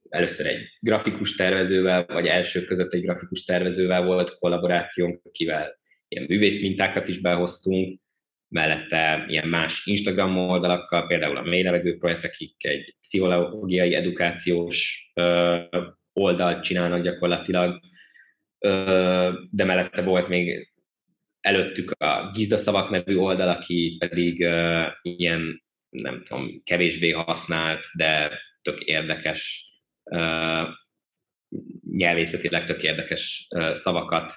[SPEAKER 4] először egy grafikus tervezővel, vagy első között egy grafikus tervezővel volt kollaborációnk, akivel ilyen művész mintákat is behoztunk, mellette ilyen más Instagram oldalakkal, például a Mély Levegő Projekt, akik egy pszichológiai edukációs oldalt csinálnak gyakorlatilag, de mellette volt még előttük a Gizdaszavak nevű oldal, aki pedig ilyen, nem tudom, kevésbé használt, de tök érdekes, nyelvészetileg tök érdekes szavakat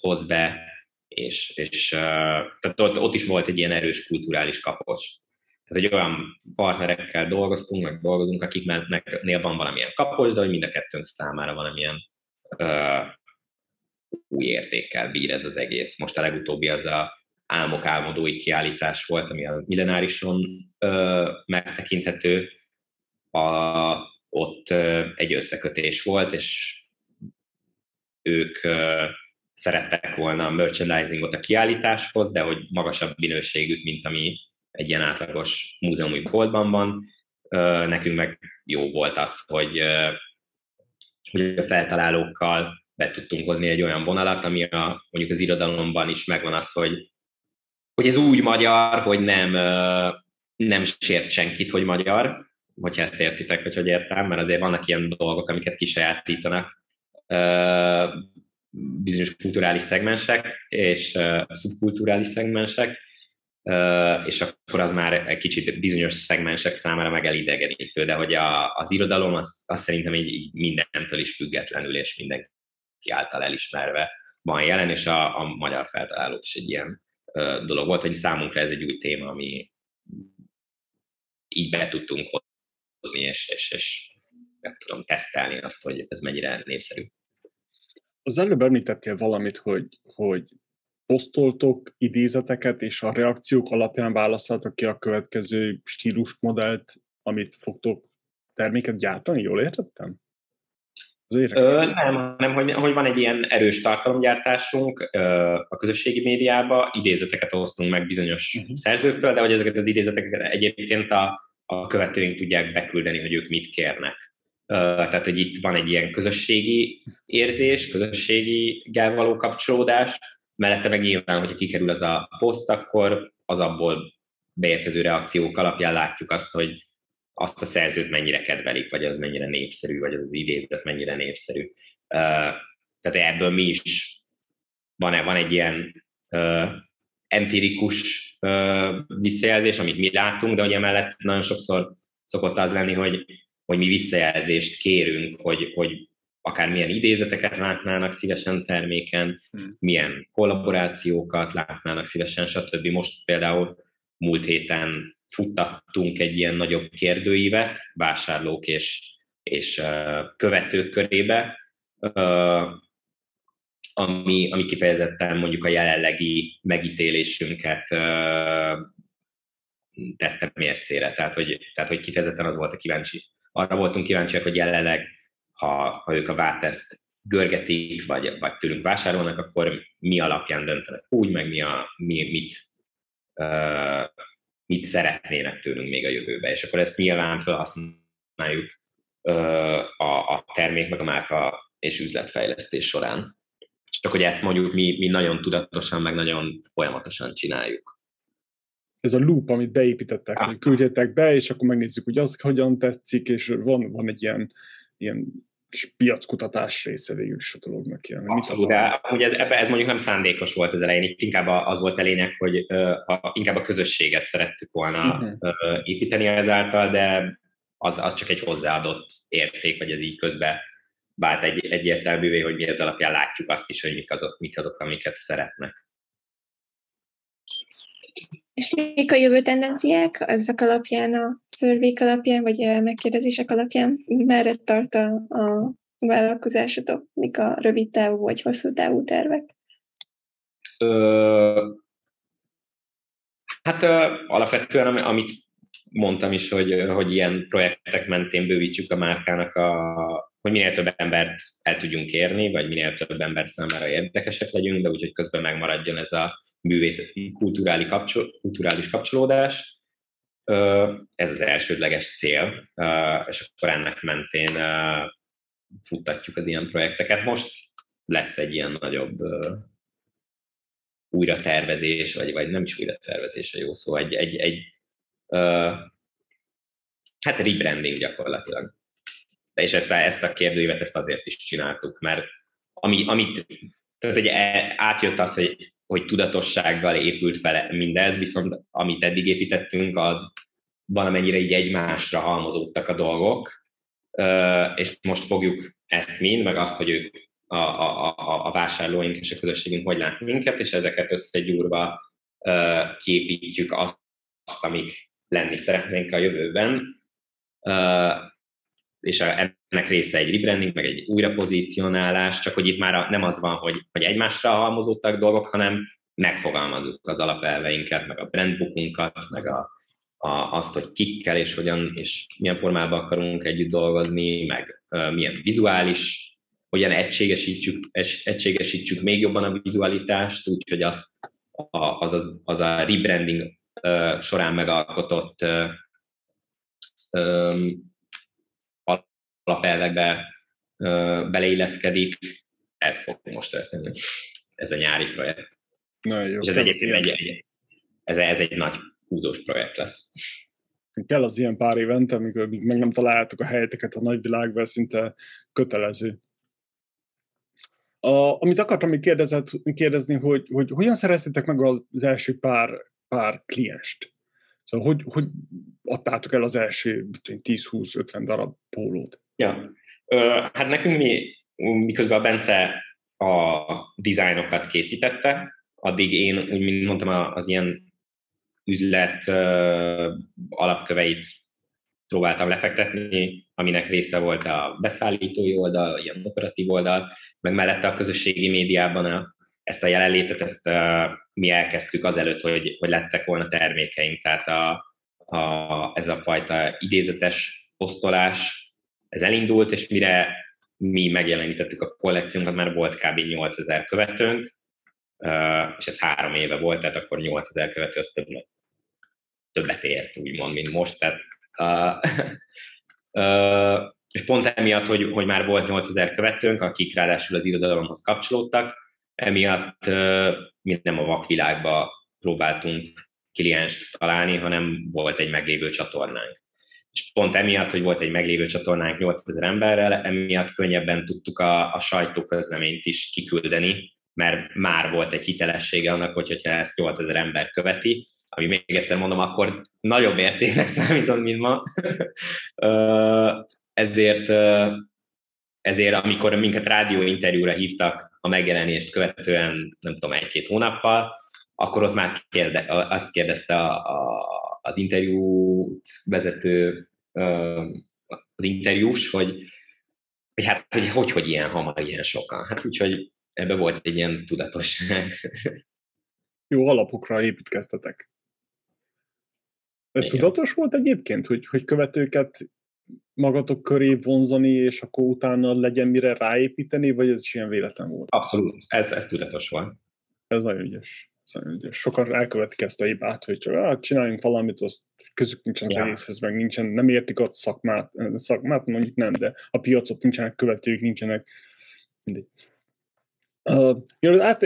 [SPEAKER 4] hoz be és, és tehát ott, is volt egy ilyen erős kulturális kapocs. Tehát, hogy olyan partnerekkel dolgoztunk, meg dolgozunk, akiknél van valamilyen kapocs, de hogy mind a kettőnk számára valamilyen új értékkel bír ez az egész. Most a legutóbbi az a álmok álmodói kiállítás volt, ami a millenárison uh, megtekinthető. A, ott uh, egy összekötés volt, és ők uh, szerettek volna a merchandisingot a kiállításhoz, de hogy magasabb minőségűt, mint ami egy ilyen átlagos múzeumi boltban van. Nekünk meg jó volt az, hogy, hogy a feltalálókkal be tudtunk hozni egy olyan vonalat, ami a, mondjuk az irodalomban is megvan az, hogy, hogy ez úgy magyar, hogy nem, nem sért senkit, hogy magyar, hogyha ezt értitek, vagy hogy értem, mert azért vannak ilyen dolgok, amiket kisajátítanak bizonyos kulturális szegmensek és szubkulturális szegmensek, és akkor az már egy kicsit bizonyos szegmensek számára megelidegenítő, de hogy a, az irodalom az, az szerintem így mindentől is függetlenül és mindenki által elismerve van jelen, és a, a magyar feltalálók is egy ilyen uh, dolog volt, hogy számunkra ez egy új téma, ami így be tudtunk hozni, és, és, és meg tudom tesztelni azt, hogy ez mennyire népszerű.
[SPEAKER 1] Az előbb említettél valamit, hogy, hogy posztoltok idézeteket, és a reakciók alapján választhatok ki a következő stílusmodellt, amit fogtok terméket gyártani, jól értettem?
[SPEAKER 4] Ö, nem, hanem hogy, hogy van egy ilyen erős tartalomgyártásunk ö, a közösségi médiába, idézeteket osztunk meg bizonyos uh-huh. szerzőktől, de hogy ezeket az idézeteket egyébként a, a követőink tudják beküldeni, hogy ők mit kérnek. Tehát hogy itt van egy ilyen közösségi érzés, közösségi való kapcsolódás, mellette meg nyilván, hogyha kikerül az a poszt, akkor az abból beérkező reakciók alapján látjuk azt, hogy azt a szerzőt mennyire kedvelik, vagy az mennyire népszerű, vagy az az idézet mennyire népszerű. Tehát ebből mi is van, van egy ilyen empirikus visszajelzés, amit mi látunk, de hogy emellett nagyon sokszor szokott az lenni, hogy hogy mi visszajelzést kérünk, hogy, hogy akár milyen idézeteket látnának szívesen terméken, hmm. milyen kollaborációkat látnának szívesen, stb. Most például múlt héten futtattunk egy ilyen nagyobb kérdőívet vásárlók és, és követők körébe, ami, ami kifejezetten mondjuk a jelenlegi megítélésünket tette mércére. Tehát hogy, tehát, hogy kifejezetten az volt a kíváncsi arra voltunk kíváncsiak, hogy jelenleg, ha, ha ők a válteszt görgetik, vagy, vagy tőlünk vásárolnak, akkor mi alapján döntenek úgy, meg mi a, mi, mit, mit szeretnének tőlünk még a jövőbe. És akkor ezt nyilván felhasználjuk a, a termék, meg a márka és üzletfejlesztés során. Csak hogy ezt mondjuk mi, mi nagyon tudatosan, meg nagyon folyamatosan csináljuk.
[SPEAKER 1] ez a loop, amit beépítettek, hogy küldjetek be, és akkor megnézzük, hogy az hogyan tetszik, és van, van egy ilyen, ilyen kis piackutatás része végül is a dolognak. Ilyen,
[SPEAKER 4] Abszolút, de ugye ez, ez mondjuk nem szándékos volt az elején, itt inkább az volt a lényeg, hogy uh, inkább a közösséget szerettük volna uh-huh. uh, építeni ezáltal, de az, az csak egy hozzáadott érték, vagy ez így közben vált egy, egyértelművé, hogy mi ez alapján látjuk azt is, hogy mik azok, mik azok amiket szeretnek.
[SPEAKER 2] És mik a jövő tendenciák ezek alapján, a szörvék alapján, vagy megkérdezések alapján? Merre tart a, a vállalkozásotok? Mik a rövid távú vagy hosszú távú tervek?
[SPEAKER 4] Ö, hát ö, alapvetően, amit mondtam is, hogy, hogy ilyen projektek mentén bővítsük a márkának a, hogy minél több embert el tudjunk érni, vagy minél több ember számára érdekesek legyünk, de úgyhogy közben megmaradjon ez a művészeti kulturális, kapcsol, kulturális kapcsolódás. Ez az elsődleges cél, és akkor ennek mentén futtatjuk az ilyen projekteket. Most lesz egy ilyen nagyobb újra tervezés, vagy, vagy nem is újra tervezés a jó szó, egy, egy, egy hát rebranding gyakorlatilag és ezt a, ezt a kérdőívet ezt azért is csináltuk, mert ami, amit, tehát ugye átjött az, hogy, hogy tudatossággal épült fel mindez, viszont amit eddig építettünk, az valamennyire így egymásra halmozódtak a dolgok, és most fogjuk ezt mind, meg azt, hogy ők a, a, a, a vásárlóink és a közösségünk hogy lát minket, és ezeket összegyúrva képítjük azt, amik lenni szeretnénk a jövőben és ennek része egy rebranding, meg egy újrapozícionálás, csak hogy itt már nem az van, hogy, hogy egymásra halmozottak dolgok, hanem megfogalmazunk az alapelveinket, meg a brandbookunkat, meg a, a, azt, hogy kikkel és hogyan és milyen formában akarunk együtt dolgozni, meg uh, milyen vizuális, hogyan egységesítsük, egységesítsük még jobban a vizualitást, úgyhogy az, az, az, az a rebranding uh, során megalkotott uh, um, alapelvekbe beleilleszkedik, ez fog most történni. Ez a nyári projekt.
[SPEAKER 1] Na, jó,
[SPEAKER 4] És ez egyébként egy, egy, ez, ez egy nagy húzós projekt lesz.
[SPEAKER 1] Kell az ilyen pár évente, amikor meg nem találjátok a helyeteket a nagyvilágban, szinte kötelező. A, amit akartam még kérdezett, kérdezni, hogy, hogy hogyan szereztétek meg az első pár, pár klienst? Szóval hogy, hogy adtátok el az első 10-20-50 darab pólót?
[SPEAKER 4] Ja. Ö, hát nekünk mi, miközben a Bence a dizájnokat készítette, addig én, úgy mint mondtam, az ilyen üzlet ö, alapköveit próbáltam lefektetni, aminek része volt a beszállítói oldal, ilyen operatív oldal, meg mellette a közösségi médiában a, ezt a jelenlétet, ezt a, mi elkezdtük azelőtt, hogy, hogy lettek volna termékeink, tehát a, a, ez a fajta idézetes posztolás, ez elindult, és mire mi megjelenítettük a kollekciónkat, már volt kb. 8000 követőnk, és ez három éve volt, tehát akkor 8000 követő, az többet, többet ért, úgymond, mint most. Tehát, uh, [LAUGHS] uh, és pont emiatt, hogy, hogy már volt 8000 követőnk, akik ráadásul az irodalomhoz kapcsolódtak, emiatt uh, mi nem a vakvilágba próbáltunk klienst találni, hanem volt egy meglévő csatornánk és pont emiatt, hogy volt egy meglévő csatornánk 8000 emberrel, emiatt könnyebben tudtuk a, a sajtóközleményt is kiküldeni, mert már volt egy hitelessége annak, hogy, hogyha ezt 8000 ember követi, ami még egyszer mondom, akkor nagyobb értéknek [LAUGHS] számított, mint ma. ezért, ezért, amikor minket rádióinterjúra hívtak a megjelenést követően, nem tudom, egy-két hónappal, akkor ott már kérde, azt kérdezte a, a, az interjút vezető, az interjús, hogy, hogy hát, hogy, hogy, hogy ilyen hamar, ilyen sokan. Hát úgyhogy ebbe volt egy ilyen tudatosság.
[SPEAKER 1] Jó alapokra építkeztetek. Ez Igen. tudatos volt egyébként, hogy, hogy követőket magatok köré vonzani, és akkor utána legyen mire ráépíteni, vagy ez is ilyen véletlen volt?
[SPEAKER 4] Abszolút, ez, ez tudatos volt.
[SPEAKER 1] Ez nagyon ügyes. Szóval, sokan elkövetik ezt a hibát, hogy csak ah, csináljunk valamit, azt közük nincsen az ja. egészhez, meg nincsen, nem értik ott szakmát, szakmát mondjuk nem, de a piacot nincsenek követők, nincsenek mindegy. Uh, át,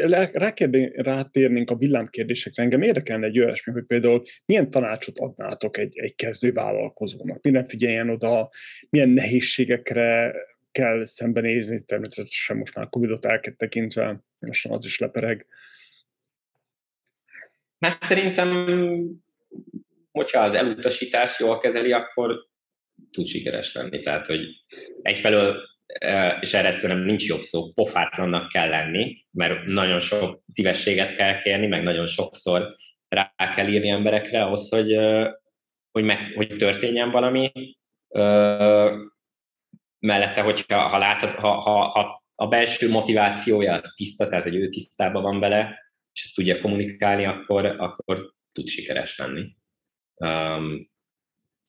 [SPEAKER 1] rátérnénk a villámkérdésekre. Engem érdekelne egy olyasmi, hogy például milyen tanácsot adnátok egy, egy kezdő vállalkozónak, mire figyeljen oda, milyen nehézségekre kell szembenézni, természetesen most már Covid-ot eltekintve, most az is lepereg.
[SPEAKER 4] Hát szerintem, hogyha az elutasítás jól kezeli, akkor tud sikeres lenni. Tehát, hogy egyfelől és erre egyszerűen nincs jobb szó, pofátlannak kell lenni, mert nagyon sok szívességet kell kérni, meg nagyon sokszor rá kell írni emberekre ahhoz, hogy, hogy, meg, hogy történjen valami. Mellette, hogyha ha látod, ha, ha, ha a belső motivációja az tiszta, tehát hogy ő tisztában van vele, és ezt tudja kommunikálni, akkor, akkor tud sikeres lenni. Um,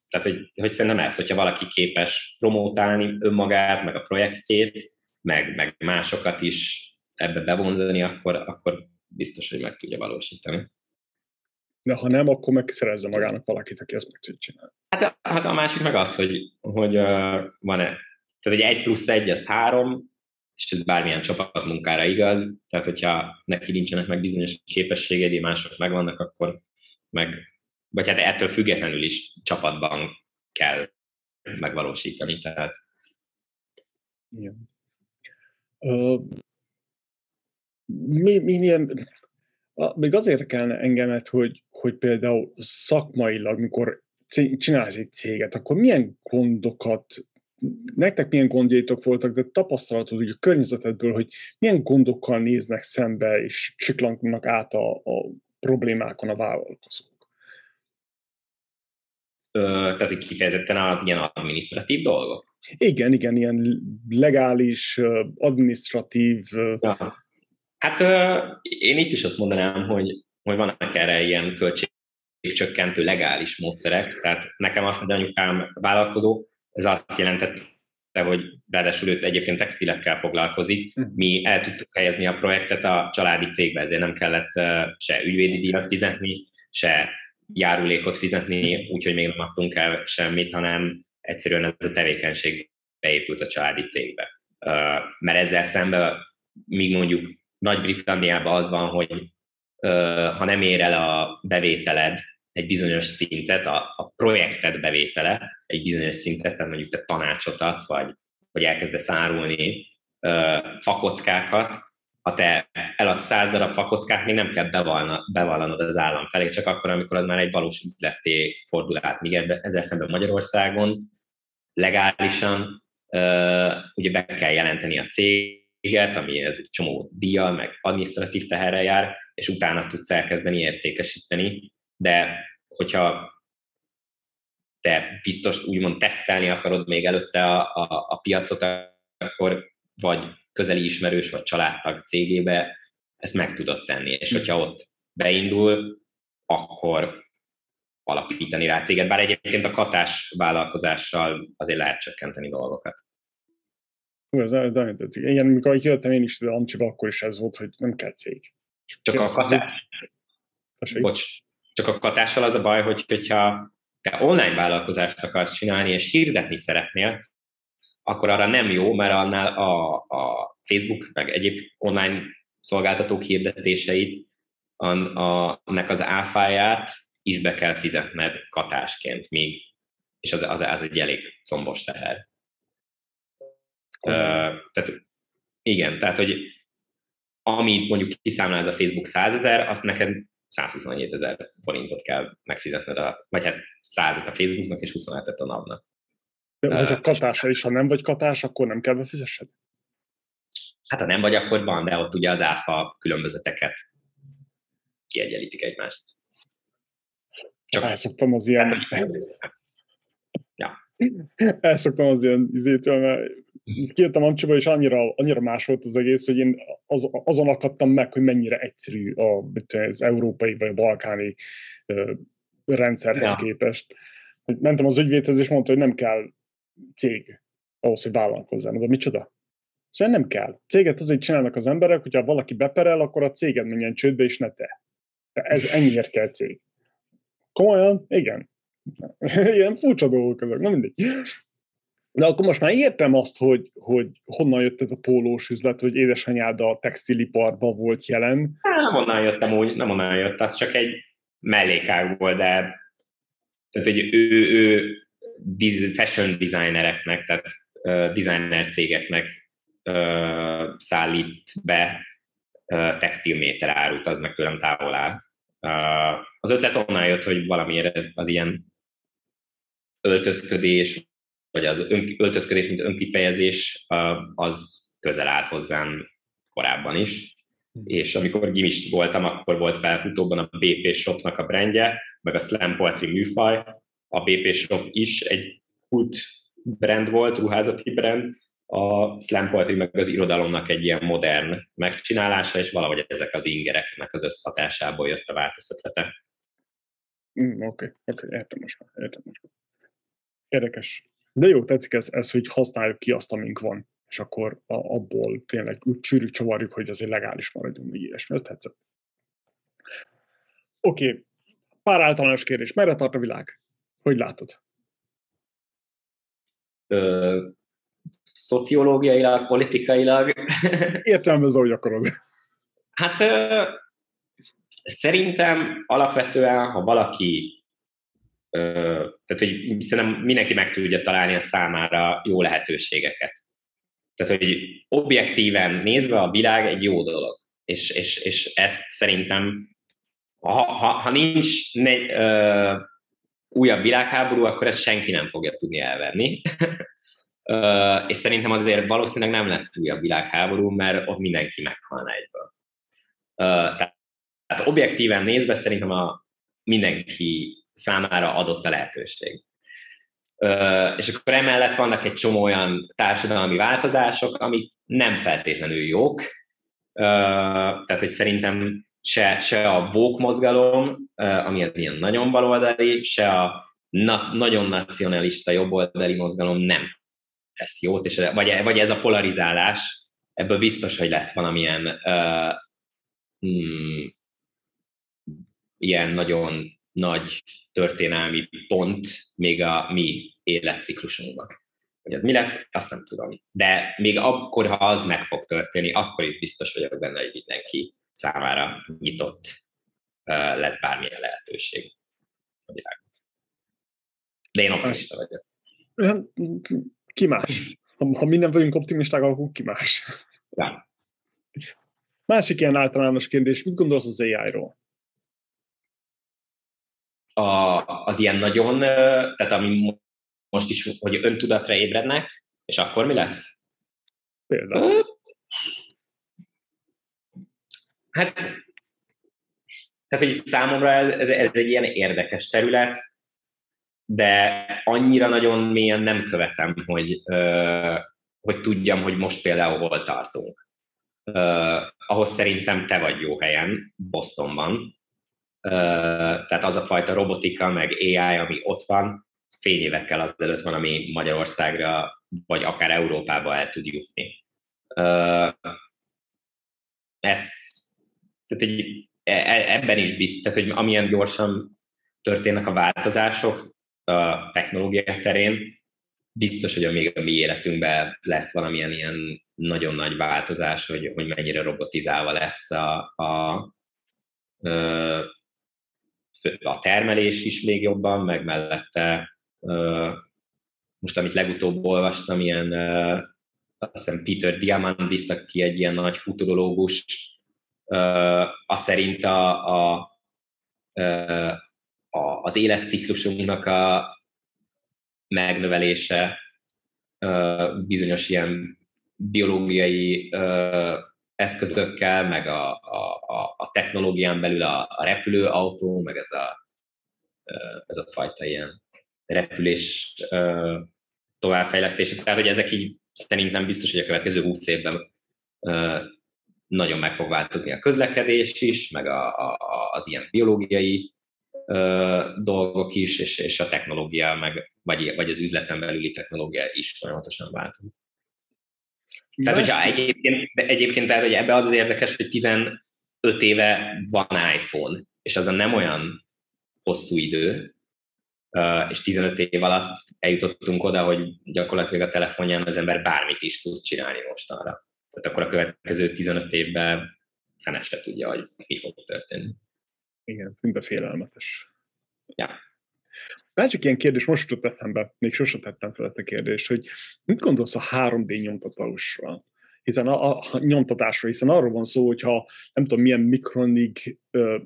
[SPEAKER 4] tehát, hogy, hogy szerintem ez, hogyha valaki képes promótálni önmagát, meg a projektjét, meg, meg másokat is ebbe bevonzani, akkor, akkor biztos, hogy meg tudja valósítani.
[SPEAKER 1] De ha nem, akkor meg szerezze magának valakit, aki ezt meg tudja csinálni.
[SPEAKER 4] Hát, hát a másik meg az, hogy, hogy uh, van-e, tehát egy egy plusz egy, az három, és ez bármilyen csapatmunkára igaz, tehát hogyha neki nincsenek meg bizonyos képességei, mások megvannak, akkor meg vagy hát ettől függetlenül is csapatban kell megvalósítani. Tehát...
[SPEAKER 1] Igen. Uh, mi, mi, milyen, még az érdekelne engemet, hogy, hogy például szakmailag, mikor csinálsz egy céget, akkor milyen gondokat, nektek milyen gondjaitok voltak, de tapasztalatod hogy a környezetedből, hogy milyen gondokkal néznek szembe, és csiklankodnak át a, a problémákon a vállalkozók?
[SPEAKER 4] tehát hogy kifejezetten az ilyen administratív dolgok?
[SPEAKER 1] Igen, igen, ilyen legális, administratív... Ja.
[SPEAKER 4] Hát én itt is azt mondanám, hogy, hogy vannak erre ilyen költségcsökkentő legális módszerek, tehát nekem azt mondja anyukám vállalkozó, ez azt jelentette, hogy ráadásul őt egyébként textilekkel foglalkozik, hm. mi el tudtuk helyezni a projektet a családi cégbe, ezért nem kellett se ügyvédi díjat fizetni, se járulékot fizetni, úgyhogy még nem adtunk el semmit, hanem egyszerűen ez a tevékenység beépült a családi cégbe. Mert ezzel szemben, míg mondjuk Nagy-Britanniában az van, hogy ha nem ér el a bevételed egy bizonyos szintet, a, a projekted bevétele egy bizonyos szintet, tehát mondjuk te tanácsot adsz, vagy, vagy elkezdesz árulni fakockákat, ha te eladsz száz darab fakockát, még nem kell bevallanod az állam felé, csak akkor, amikor az már egy valós üzleté fordul át. Míg ezzel szemben Magyarországon legálisan uh, ugye be kell jelenteni a céget, ami ez egy csomó díjjal, meg administratív teherrel jár, és utána tudsz elkezdeni értékesíteni, de hogyha te biztos úgymond tesztelni akarod még előtte a, a, a piacot, akkor vagy közeli ismerős vagy családtag cégébe ezt meg tudod tenni. És hogyha ott beindul, akkor alapítani rá céget, bár egyébként a katás vállalkozással azért lehet csökkenteni dolgokat.
[SPEAKER 1] Ez nagyon tetszik. Igen, amikor jöttem én is Amcsiba, akkor is ez volt, hogy nem kell cég.
[SPEAKER 4] Csak a katás... Bocs, csak a katással az a baj, hogy, hogyha te online vállalkozást akarsz csinálni, és hirdetni szeretnél, akkor arra nem jó, mert annál a, a Facebook, meg egyéb online szolgáltatók hirdetéseit, an, a, annak az áfáját is be kell fizetned katásként még, és az, az, az egy elég combos teher. Uh, tehát igen, tehát, hogy amit mondjuk kiszámlál ez a Facebook 100 ezer, azt neked 127 ezer forintot kell megfizetned, a, vagy hát 100 a Facebooknak és 27-et a NAV-nak.
[SPEAKER 1] De hogyha katása is, ha nem vagy katás, akkor nem kell befizessed?
[SPEAKER 4] Hát ha nem vagy, akkor van, de ott ugye az áfa különbözeteket kiegyenlítik egymást.
[SPEAKER 1] Csak elszoktam az ilyen...
[SPEAKER 4] ja.
[SPEAKER 1] Elszoktam az ilyen izétől, mert kijöttem Amcsiba, és annyira, annyira más volt az egész, hogy én az, azon akadtam meg, hogy mennyire egyszerű a, az európai vagy a balkáni ö, rendszerhez ja. képest. Mentem az ügyvédhez, és mondta, hogy nem kell cég ahhoz, hogy vállalkozzál. De micsoda? Szóval nem kell. Céget azért csinálnak az emberek, hogyha valaki beperel, akkor a céged menjen csődbe, és ne te. Ez ennyiért kell cég. Komolyan? Igen. [LAUGHS] Ilyen furcsa dolgok ezek, nem mindegy. De akkor most már értem azt, hogy, hogy honnan jött ez a pólós üzlet, hogy édesanyád a textiliparban volt jelen.
[SPEAKER 4] Hát, nem onnan jöttem úgy, nem onnan jött, az csak egy mellékág volt, de tehát, hogy ő, ő fashion designereknek, tehát designer cégeknek szállít be textilméter árut, az meg tőlem távol áll. Az ötlet onnan jött, hogy valamiért az ilyen öltözködés, vagy az ön, öltözködés, mint önkifejezés, az közel állt hozzám korábban is. És amikor gimis voltam, akkor volt felfutóban a BP Shopnak a brandje, meg a Slam Poetry műfaj. A BP Shop is egy kult brand volt, ruházati brand, a slam poetry meg az irodalomnak egy ilyen modern megcsinálása, és valahogy ezek az ingereknek az összhatásából jött a változtatlete.
[SPEAKER 1] Mm, Oké, okay, oké, okay, értem most már, értem most már. Érdekes. De jó, tetszik ez, ez, hogy használjuk ki azt, amink van, és akkor a, abból tényleg úgy csűrjük, csavarjuk, hogy azért legális maradjunk, még ilyesmi. Ez tetszett. Oké, okay. pár általános kérdés. Merre tart a világ? Hogy látod?
[SPEAKER 4] Ö, szociológiailag, politikailag. [LAUGHS]
[SPEAKER 1] Értelmezze, ahogy akarod.
[SPEAKER 4] Hát ö, szerintem alapvetően, ha valaki tehát, hogy szerintem mindenki meg tudja találni a számára jó lehetőségeket. Tehát, hogy objektíven nézve a világ egy jó dolog. És, és, és ezt szerintem, ha, ha, ha nincs ne, ö, újabb világháború, akkor ezt senki nem fogja tudni elvenni. [LAUGHS] ö, és szerintem azért valószínűleg nem lesz újabb világháború, mert ott mindenki meghalna egyből. Ö, tehát, tehát objektíven nézve szerintem a mindenki számára adott a lehetőség. És akkor emellett vannak egy csomó olyan társadalmi változások, amik nem feltétlenül jók. Tehát, hogy szerintem se, se a vók mozgalom, ami az ilyen nagyon baloldali, se a na- nagyon nacionalista jobboldali mozgalom nem tesz jót, és, vagy, vagy ez a polarizálás, ebből biztos, hogy lesz valamilyen uh, hmm, ilyen nagyon nagy történelmi pont még a mi életciklusunkban. Hogy ez mi lesz, azt nem tudom. De még akkor, ha az meg fog történni, akkor is biztos vagyok benne, hogy mindenki számára nyitott lesz bármilyen lehetőség a világban. De én optimista vagyok.
[SPEAKER 1] Ki más? Ha, ha mi nem vagyunk optimisták, akkor ki más?
[SPEAKER 4] Ja.
[SPEAKER 1] Másik ilyen általános kérdés, mit gondolsz az AI-ról?
[SPEAKER 4] A, az ilyen nagyon, tehát ami most is, hogy öntudatra ébrednek, és akkor mi lesz?
[SPEAKER 1] Például?
[SPEAKER 4] Hát, tehát, hogy számomra ez, ez egy ilyen érdekes terület, de annyira nagyon mélyen nem követem, hogy, hogy tudjam, hogy most például hol tartunk. ahhoz szerintem te vagy jó helyen, Bostonban, tehát az a fajta robotika, meg AI, ami ott van, fényévekkel azelőtt van, ami Magyarországra, vagy akár Európába el tud jutni. Ez, tehát egy, e, e, ebben is biztos, tehát hogy amilyen gyorsan történnek a változások a technológia terén, biztos, hogy még a mi életünkben lesz valamilyen ilyen nagyon nagy változás, hogy, hogy mennyire robotizálva lesz a, a, a termelés is még jobban, meg mellette most, amit legutóbb olvastam, ilyen azt hiszem Peter Diamandis, aki egy ilyen nagy futurológus, azt szerint a, a, a, az életciklusunknak a megnövelése bizonyos ilyen biológiai eszközökkel, meg a, a, a technológián belül a, a repülőautó, meg ez a, ez a fajta ilyen repülés továbbfejlesztése. Tehát, hogy ezek így szerintem biztos, hogy a következő húsz évben nagyon meg fog változni a közlekedés is, meg a, a, az ilyen biológiai dolgok is, és, és a technológia, meg, vagy, vagy az üzleten belüli technológia is folyamatosan változik. Tehát, hogyha egyébként, egyébként tehát, hogy ebbe az az érdekes, hogy 15 éve van iPhone, és az a nem olyan hosszú idő, és 15 év alatt eljutottunk oda, hogy gyakorlatilag a telefonján az ember bármit is tud csinálni mostanra. Tehát akkor a következő 15 évben szenes se tudja, hogy mi fog történni.
[SPEAKER 1] Igen, szinte félelmetes.
[SPEAKER 4] Ja.
[SPEAKER 1] Másik ilyen kérdés, most jutott eszembe, még sosem tettem fel ezt a kérdést, hogy mit gondolsz a 3D nyomtatásról? hiszen a, a nyomtatásról, hiszen arról van szó, hogyha nem tudom milyen mikronig ö,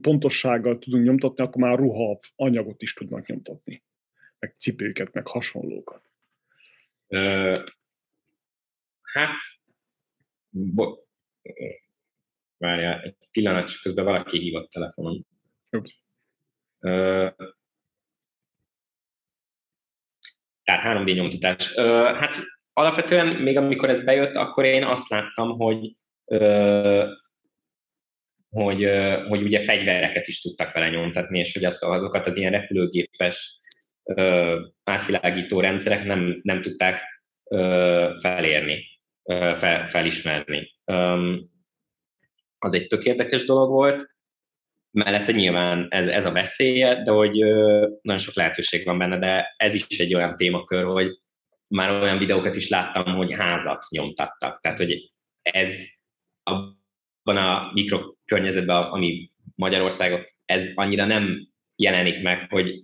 [SPEAKER 1] pontossággal tudunk nyomtatni, akkor már ruha anyagot is tudnak nyomtatni, meg cipőket, meg hasonlókat.
[SPEAKER 4] Ö, hát, bo- várjál, egy pillanat, csak közben valaki hívott telefonon. Ö, tehát 3D nyomtatás. Ö, hát alapvetően még amikor ez bejött, akkor én azt láttam, hogy ö, hogy, hogy ugye fegyvereket is tudtak vele nyomtatni, és hogy azt, azokat az ilyen repülőgépes ö, átvilágító rendszerek nem, nem tudták ö, felérni, ö, fel, felismerni. Ö, az egy tök érdekes dolog volt, mellette nyilván ez, ez a veszélye, de hogy nagyon sok lehetőség van benne, de ez is egy olyan témakör, hogy már olyan videókat is láttam, hogy házat nyomtattak. Tehát, hogy ez abban a mikrokörnyezetben, ami Magyarországon, ez annyira nem jelenik meg, hogy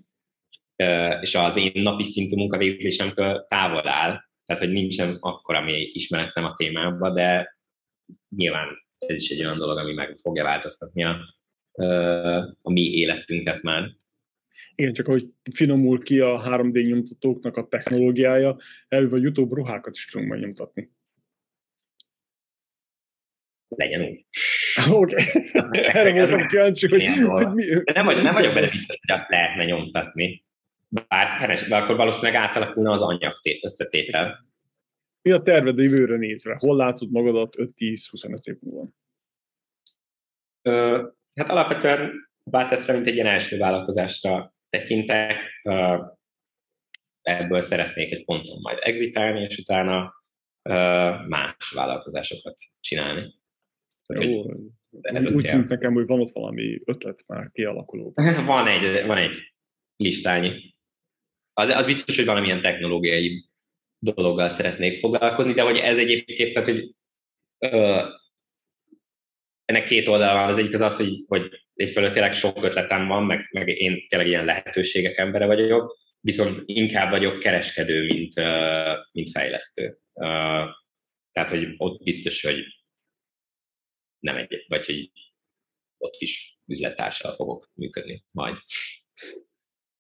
[SPEAKER 4] és az én napi szintű munkavégzésemtől távol áll, tehát, hogy nincsen akkora mély ismeretem a témában, de nyilván ez is egy olyan dolog, ami meg fogja változtatni a, a mi életünket már.
[SPEAKER 1] Igen, csak hogy finomul ki a 3D nyomtatóknak a technológiája, előbb-utóbb ruhákat is tudunk majd nyomtatni.
[SPEAKER 4] Legyen úgy. [LAUGHS]
[SPEAKER 1] Oké. Okay. [LAUGHS] Erre voltam kíváncsi, hogy, hogy mi,
[SPEAKER 4] nem, vagy, nem vagyok benne biztos, hogy azt lehetne nyomtatni. Bár, bár akkor valószínűleg átalakulna az anyagtét összetétel.
[SPEAKER 1] Mi a terved a jövőre nézve? Hol látod magadat 5-10-25 év múlva?
[SPEAKER 4] Ö, hát alapvetően Báteszre, mint egy ilyen első vállalkozásra tekintek, ebből szeretnék egy ponton majd exitálni, és utána más vállalkozásokat csinálni.
[SPEAKER 1] Jó, ez úgy tűnt nekem, hogy van ott valami ötlet már kialakuló. [LAUGHS]
[SPEAKER 4] van, egy, van egy listányi. Az, az biztos, hogy valamilyen technológiai dologgal szeretnék foglalkozni, de hogy ez egyébként, tehát, hogy ö, ennek két oldala van. Az egyik az az, hogy, hogy egyfelől tényleg sok ötletem van, meg, meg én tényleg ilyen lehetőségek embere vagyok, viszont inkább vagyok kereskedő, mint, mint fejlesztő. Tehát, hogy ott biztos, hogy nem egy, vagy hogy ott is üzlettársal fogok működni majd.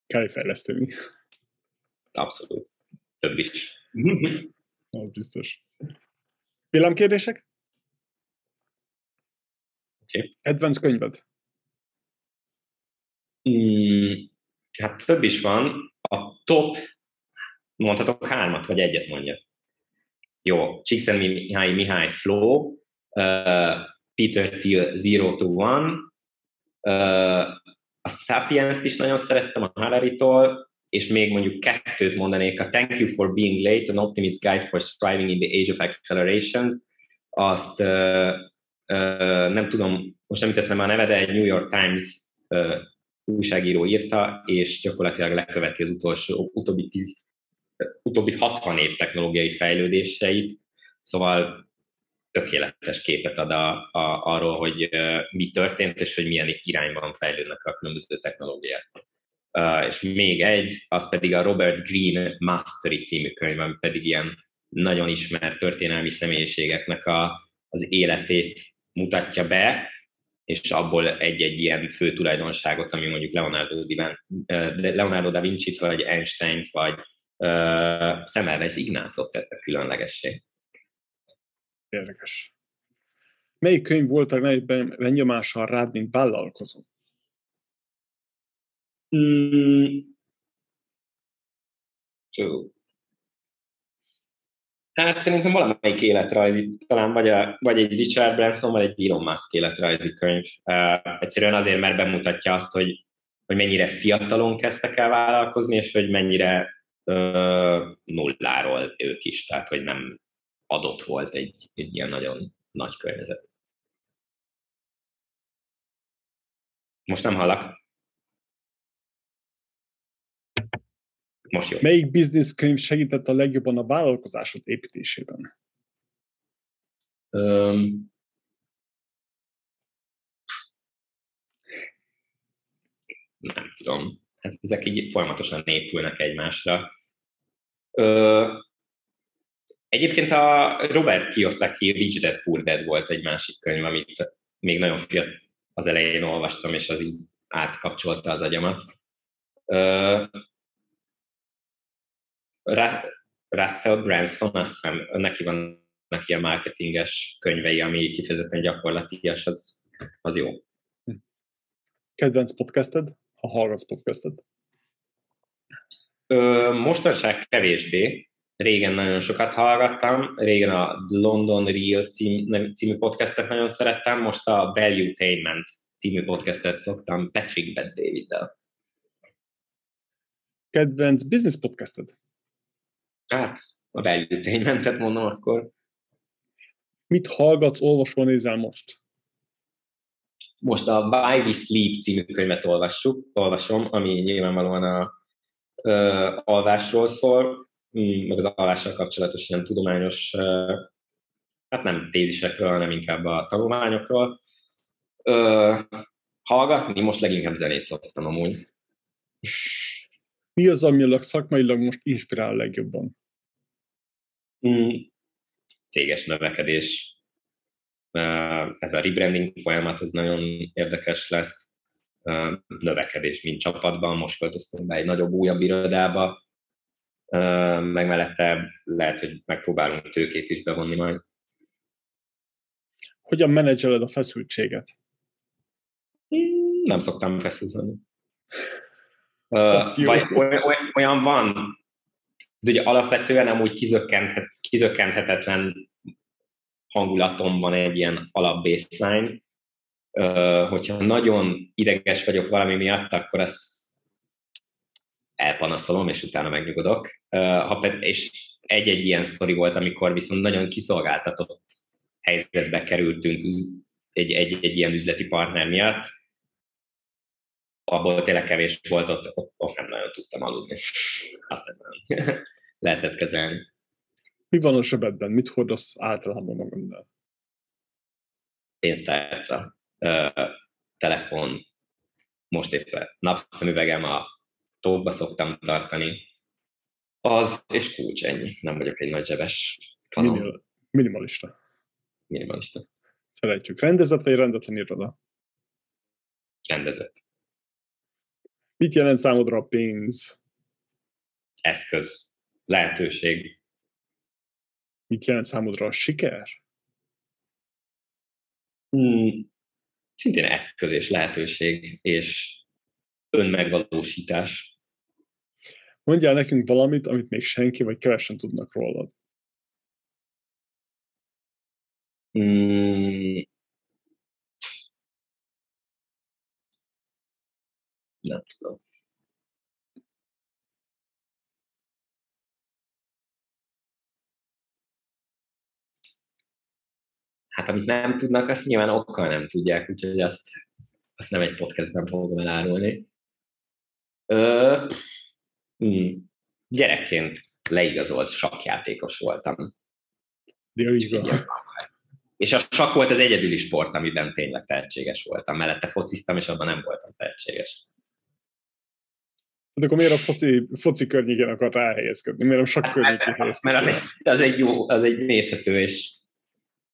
[SPEAKER 1] Kell fejleszteni.
[SPEAKER 4] Abszolút. Több is.
[SPEAKER 1] Az biztos. Villámkérdések?
[SPEAKER 4] Okay.
[SPEAKER 1] Könyved?
[SPEAKER 4] Mm, hát több is van. A top, mondhatok hármat, vagy egyet mondja. Jó, Mihály Mihály Flow, uh, Peter Thiel Zero to One, uh, a Sapiens-t is nagyon szerettem a Harari-tól, és még mondjuk kettőt mondanék, a Thank You for Being Late, an Optimist Guide for Striving in the Age of Accelerations, azt uh, nem tudom, most nem teszem a neve, de egy New York Times újságíró írta, és gyakorlatilag leköveti az utolsó, utóbbi, tíz, utóbbi 60 év technológiai fejlődéseit, szóval tökéletes képet ad a, a, arról, hogy mi történt, és hogy milyen irányban fejlődnek a különböző technológiák. Uh, és még egy, az pedig a Robert Greene Mastery című könyv, pedig ilyen nagyon ismert történelmi személyiségeknek a, az életét mutatja be, és abból egy-egy ilyen fő tulajdonságot, ami mondjuk Leonardo, Divan, Leonardo da Vinci-t, vagy Einstein-t, vagy uh, Semmelweis Ignácot tette különlegessé.
[SPEAKER 1] Érdekes. Melyik könyv volt a legnagyobb benyomással rád, mint vállalkozó?
[SPEAKER 4] Mm. Hát szerintem valamelyik életrajzi, talán vagy, a, vagy egy Richard Branson, vagy egy Elon Musk életrajzi könyv. Uh, egyszerűen azért, mert bemutatja azt, hogy, hogy mennyire fiatalon kezdtek el vállalkozni, és hogy mennyire uh, nulláról ők is, tehát hogy nem adott volt egy, egy ilyen nagyon nagy környezet. Most nem hallak. Most jó.
[SPEAKER 1] Melyik business könyv segített a legjobban a vállalkozásod építésében?
[SPEAKER 4] Um, nem tudom. Hát ezek így folyamatosan épülnek egymásra. Ö, egyébként a Robert Kiyosaki Rich Dad Poor Dad volt egy másik könyv, amit még nagyon fiatal az elején olvastam, és az így átkapcsolta az agyamat. Ö, Russell Branson, azt hiszem, neki vannak ilyen marketinges könyvei, ami kifejezetten gyakorlatias, az, az jó.
[SPEAKER 1] Kedvenc podcasted, ha hallgatsz podcastet?
[SPEAKER 4] Ö, mostanság kevésbé. Régen nagyon sokat hallgattam, régen a London Real cím, című podcastet nagyon szerettem, most a Valuetainment című podcastet szoktam Patrick Bed David-del.
[SPEAKER 1] Kedvenc business podcasted?
[SPEAKER 4] Hát, a Valuetainmentet mondom akkor.
[SPEAKER 1] Mit hallgatsz, olvasol, nézel most?
[SPEAKER 4] Most a Why We Sleep című könyvet olvassuk, olvasom, ami nyilvánvalóan a ö, alvásról szól, mm, meg az alvással kapcsolatos ilyen tudományos, ö, hát nem tézisekről, hanem inkább a tanulmányokról. Ö, hallgatni, most leginkább zenét szoktam amúgy.
[SPEAKER 1] Mi az, ami szakmailag most inspirál legjobban?
[SPEAKER 4] Mm, céges növekedés. Ez a rebranding folyamat, ez nagyon érdekes lesz. Növekedés, mint csapatban. Most költöztünk be egy nagyobb, újabb irodába, meg mellette lehet, hogy megpróbálunk tőkét is bevonni majd.
[SPEAKER 1] Hogyan menedzseled a feszültséget?
[SPEAKER 4] Hmm, nem szoktam feszülni. [LAUGHS] Vagy olyan van, ez ugye alapvetően amúgy kizökkenthet, kizökkenthetetlen hangulatom van egy ilyen alap baseline. Hogyha nagyon ideges vagyok valami miatt, akkor ezt elpanaszolom, és utána megnyugodok. Ha és egy-egy ilyen sztori volt, amikor viszont nagyon kiszolgáltatott helyzetbe kerültünk egy, egy, egy ilyen üzleti partner miatt, abból tényleg kevés volt, ott, ott, ott nem nagyon tudtam aludni. [LAUGHS] Azt nem nagyon [LAUGHS] lehetett kezelni.
[SPEAKER 1] Mi van a zsebedben? Mit hordasz általában magaddal?
[SPEAKER 4] Pénztárca, telefon, most éppen napszemüvegem a tóba szoktam tartani, az és kulcs ennyi. Nem vagyok egy nagy zsebes
[SPEAKER 1] Minim, minimalista.
[SPEAKER 4] Minimalista.
[SPEAKER 1] Szeretjük. Rendezett vagy rendetlen iroda?
[SPEAKER 4] Rendezett.
[SPEAKER 1] Mit jelent számodra a pénz?
[SPEAKER 4] Eszköz. Lehetőség.
[SPEAKER 1] Mit jelent számodra a siker?
[SPEAKER 4] Hmm, szintén eszköz és lehetőség, és önmegvalósítás.
[SPEAKER 1] Mondjál nekünk valamit, amit még senki vagy kevesen tudnak rólad.
[SPEAKER 4] Hmm, nem tudom. Hát amit nem tudnak, azt nyilván okkal nem tudják, úgyhogy azt, azt nem egy podcastben fogom elárulni. Ö, hmm, gyerekként leigazolt sakjátékos voltam.
[SPEAKER 1] De így van.
[SPEAKER 4] És a sakk volt az egyedüli sport, amiben tényleg tehetséges voltam. Mellette fociztam, és abban nem voltam tehetséges.
[SPEAKER 1] Hát akkor miért a foci, foci környékén akar ráhelyezkedni? Miért a sakk hát, környékén
[SPEAKER 4] helyezkedni? Mert az egy, az egy jó, az egy nézhető és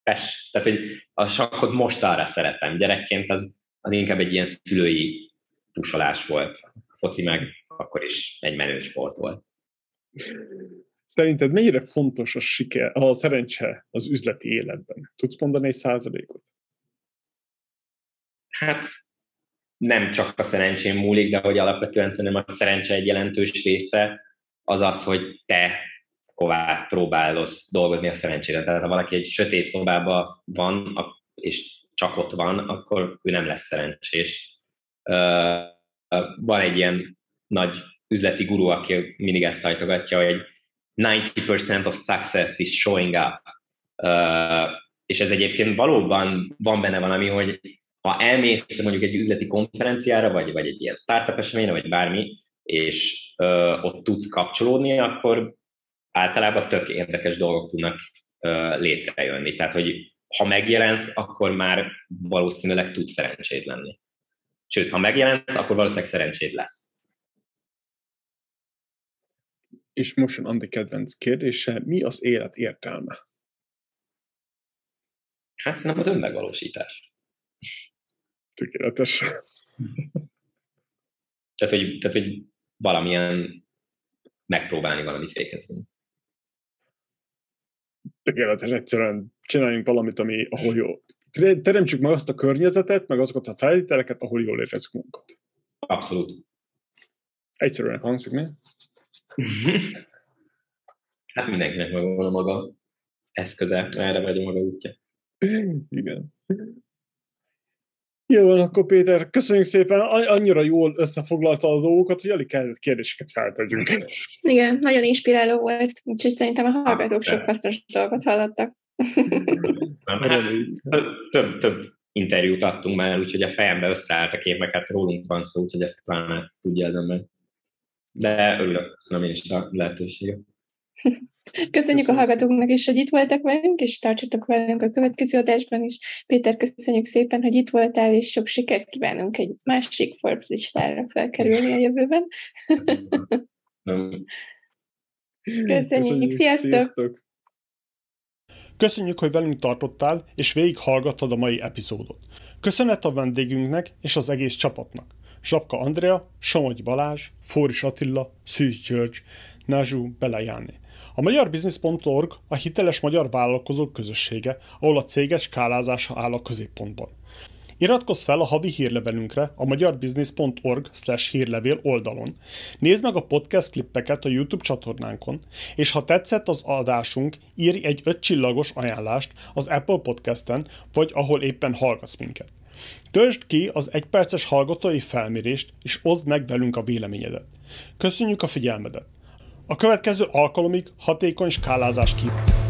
[SPEAKER 4] pes. Tehát, hogy a sakkot most arra szeretem. Gyerekként az, az inkább egy ilyen szülői pusolás volt. A foci meg akkor is egy menő sport volt.
[SPEAKER 1] Szerinted mennyire fontos a siker, a szerencse az üzleti életben? Tudsz mondani egy százalékot?
[SPEAKER 4] Hát nem csak a szerencsém múlik, de hogy alapvetően szerintem a szerencse egy jelentős része az az, hogy te kovát próbálsz dolgozni a szerencsére. Tehát ha valaki egy sötét szobában van, és csak ott van, akkor ő nem lesz szerencsés. Van egy ilyen nagy üzleti guru, aki mindig ezt hajtogatja, hogy 90% of success is showing up. És ez egyébként valóban van benne valami, hogy ha elmész mondjuk egy üzleti konferenciára, vagy, vagy egy ilyen startup eseményre, vagy bármi, és ö, ott tudsz kapcsolódni, akkor általában tök érdekes dolgok tudnak ö, létrejönni. Tehát, hogy ha megjelensz, akkor már valószínűleg tud szerencséd lenni. Sőt, ha megjelensz, akkor valószínűleg szerencséd lesz.
[SPEAKER 3] És most jön Andi kedvenc kérdése, mi az élet értelme?
[SPEAKER 4] Hát szerintem az önmegvalósítás.
[SPEAKER 3] Tökéletes.
[SPEAKER 4] Tehát, hogy, tehát, hogy valamilyen megpróbálni valamit végezni.
[SPEAKER 3] Tökéletes, egyszerűen csináljunk valamit, ami, ahol jó. Teremtsük meg azt a környezetet, meg azokat a feltételeket, ahol jól érezzük magunkat.
[SPEAKER 4] Abszolút.
[SPEAKER 3] Egyszerűen hangzik, mi? [LAUGHS]
[SPEAKER 4] hát mindenkinek megvan a maga eszköze, erre vagy a maga útja.
[SPEAKER 3] Igen. Jó van, akkor Péter, köszönjük szépen, annyira jól összefoglalta a dolgokat, hogy alig kellett kérdéseket feltegyünk.
[SPEAKER 2] Igen, nagyon inspiráló volt, úgyhogy szerintem a hallgatók sok hasznos dolgot hallottak.
[SPEAKER 4] Hát, több, több interjút adtunk már, úgyhogy a fejembe összeállt a képek, hát rólunk van szó, úgyhogy ezt talán tudja az ember. De örülök, köszönöm én is a lehetőséget.
[SPEAKER 2] Köszönjük Köszönöm. a hallgatóknak is, hogy itt voltak velünk, és tartsatok velünk a következő adásban is. Péter, köszönjük szépen, hogy itt voltál, és sok sikert kívánunk egy másik Forbes listára felkerülni a jövőben. Köszönjük, [LAUGHS] Köszönjük. Sziasztok! Sziasztok!
[SPEAKER 1] Köszönjük, hogy velünk tartottál, és végighallgattad a mai epizódot. Köszönet a vendégünknek és az egész csapatnak. Zsapka Andrea, Somogy Balázs, Fóris Attila, Szűz György, Nazsú Belajáné. A magyar business.org a hiteles magyar vállalkozók közössége, ahol a céges skálázása áll a középpontban. Iratkozz fel a havi hírlevelünkre a magyarbusiness.org hírlevél oldalon, nézd meg a podcast klippeket a YouTube csatornánkon, és ha tetszett az adásunk, írj egy ötcsillagos ajánlást az Apple Podcasten, vagy ahol éppen hallgatsz minket. Töltsd ki az egyperces hallgatói felmérést, és oszd meg velünk a véleményedet. Köszönjük a figyelmedet! A következő alkalomig hatékony skálázás kívánok!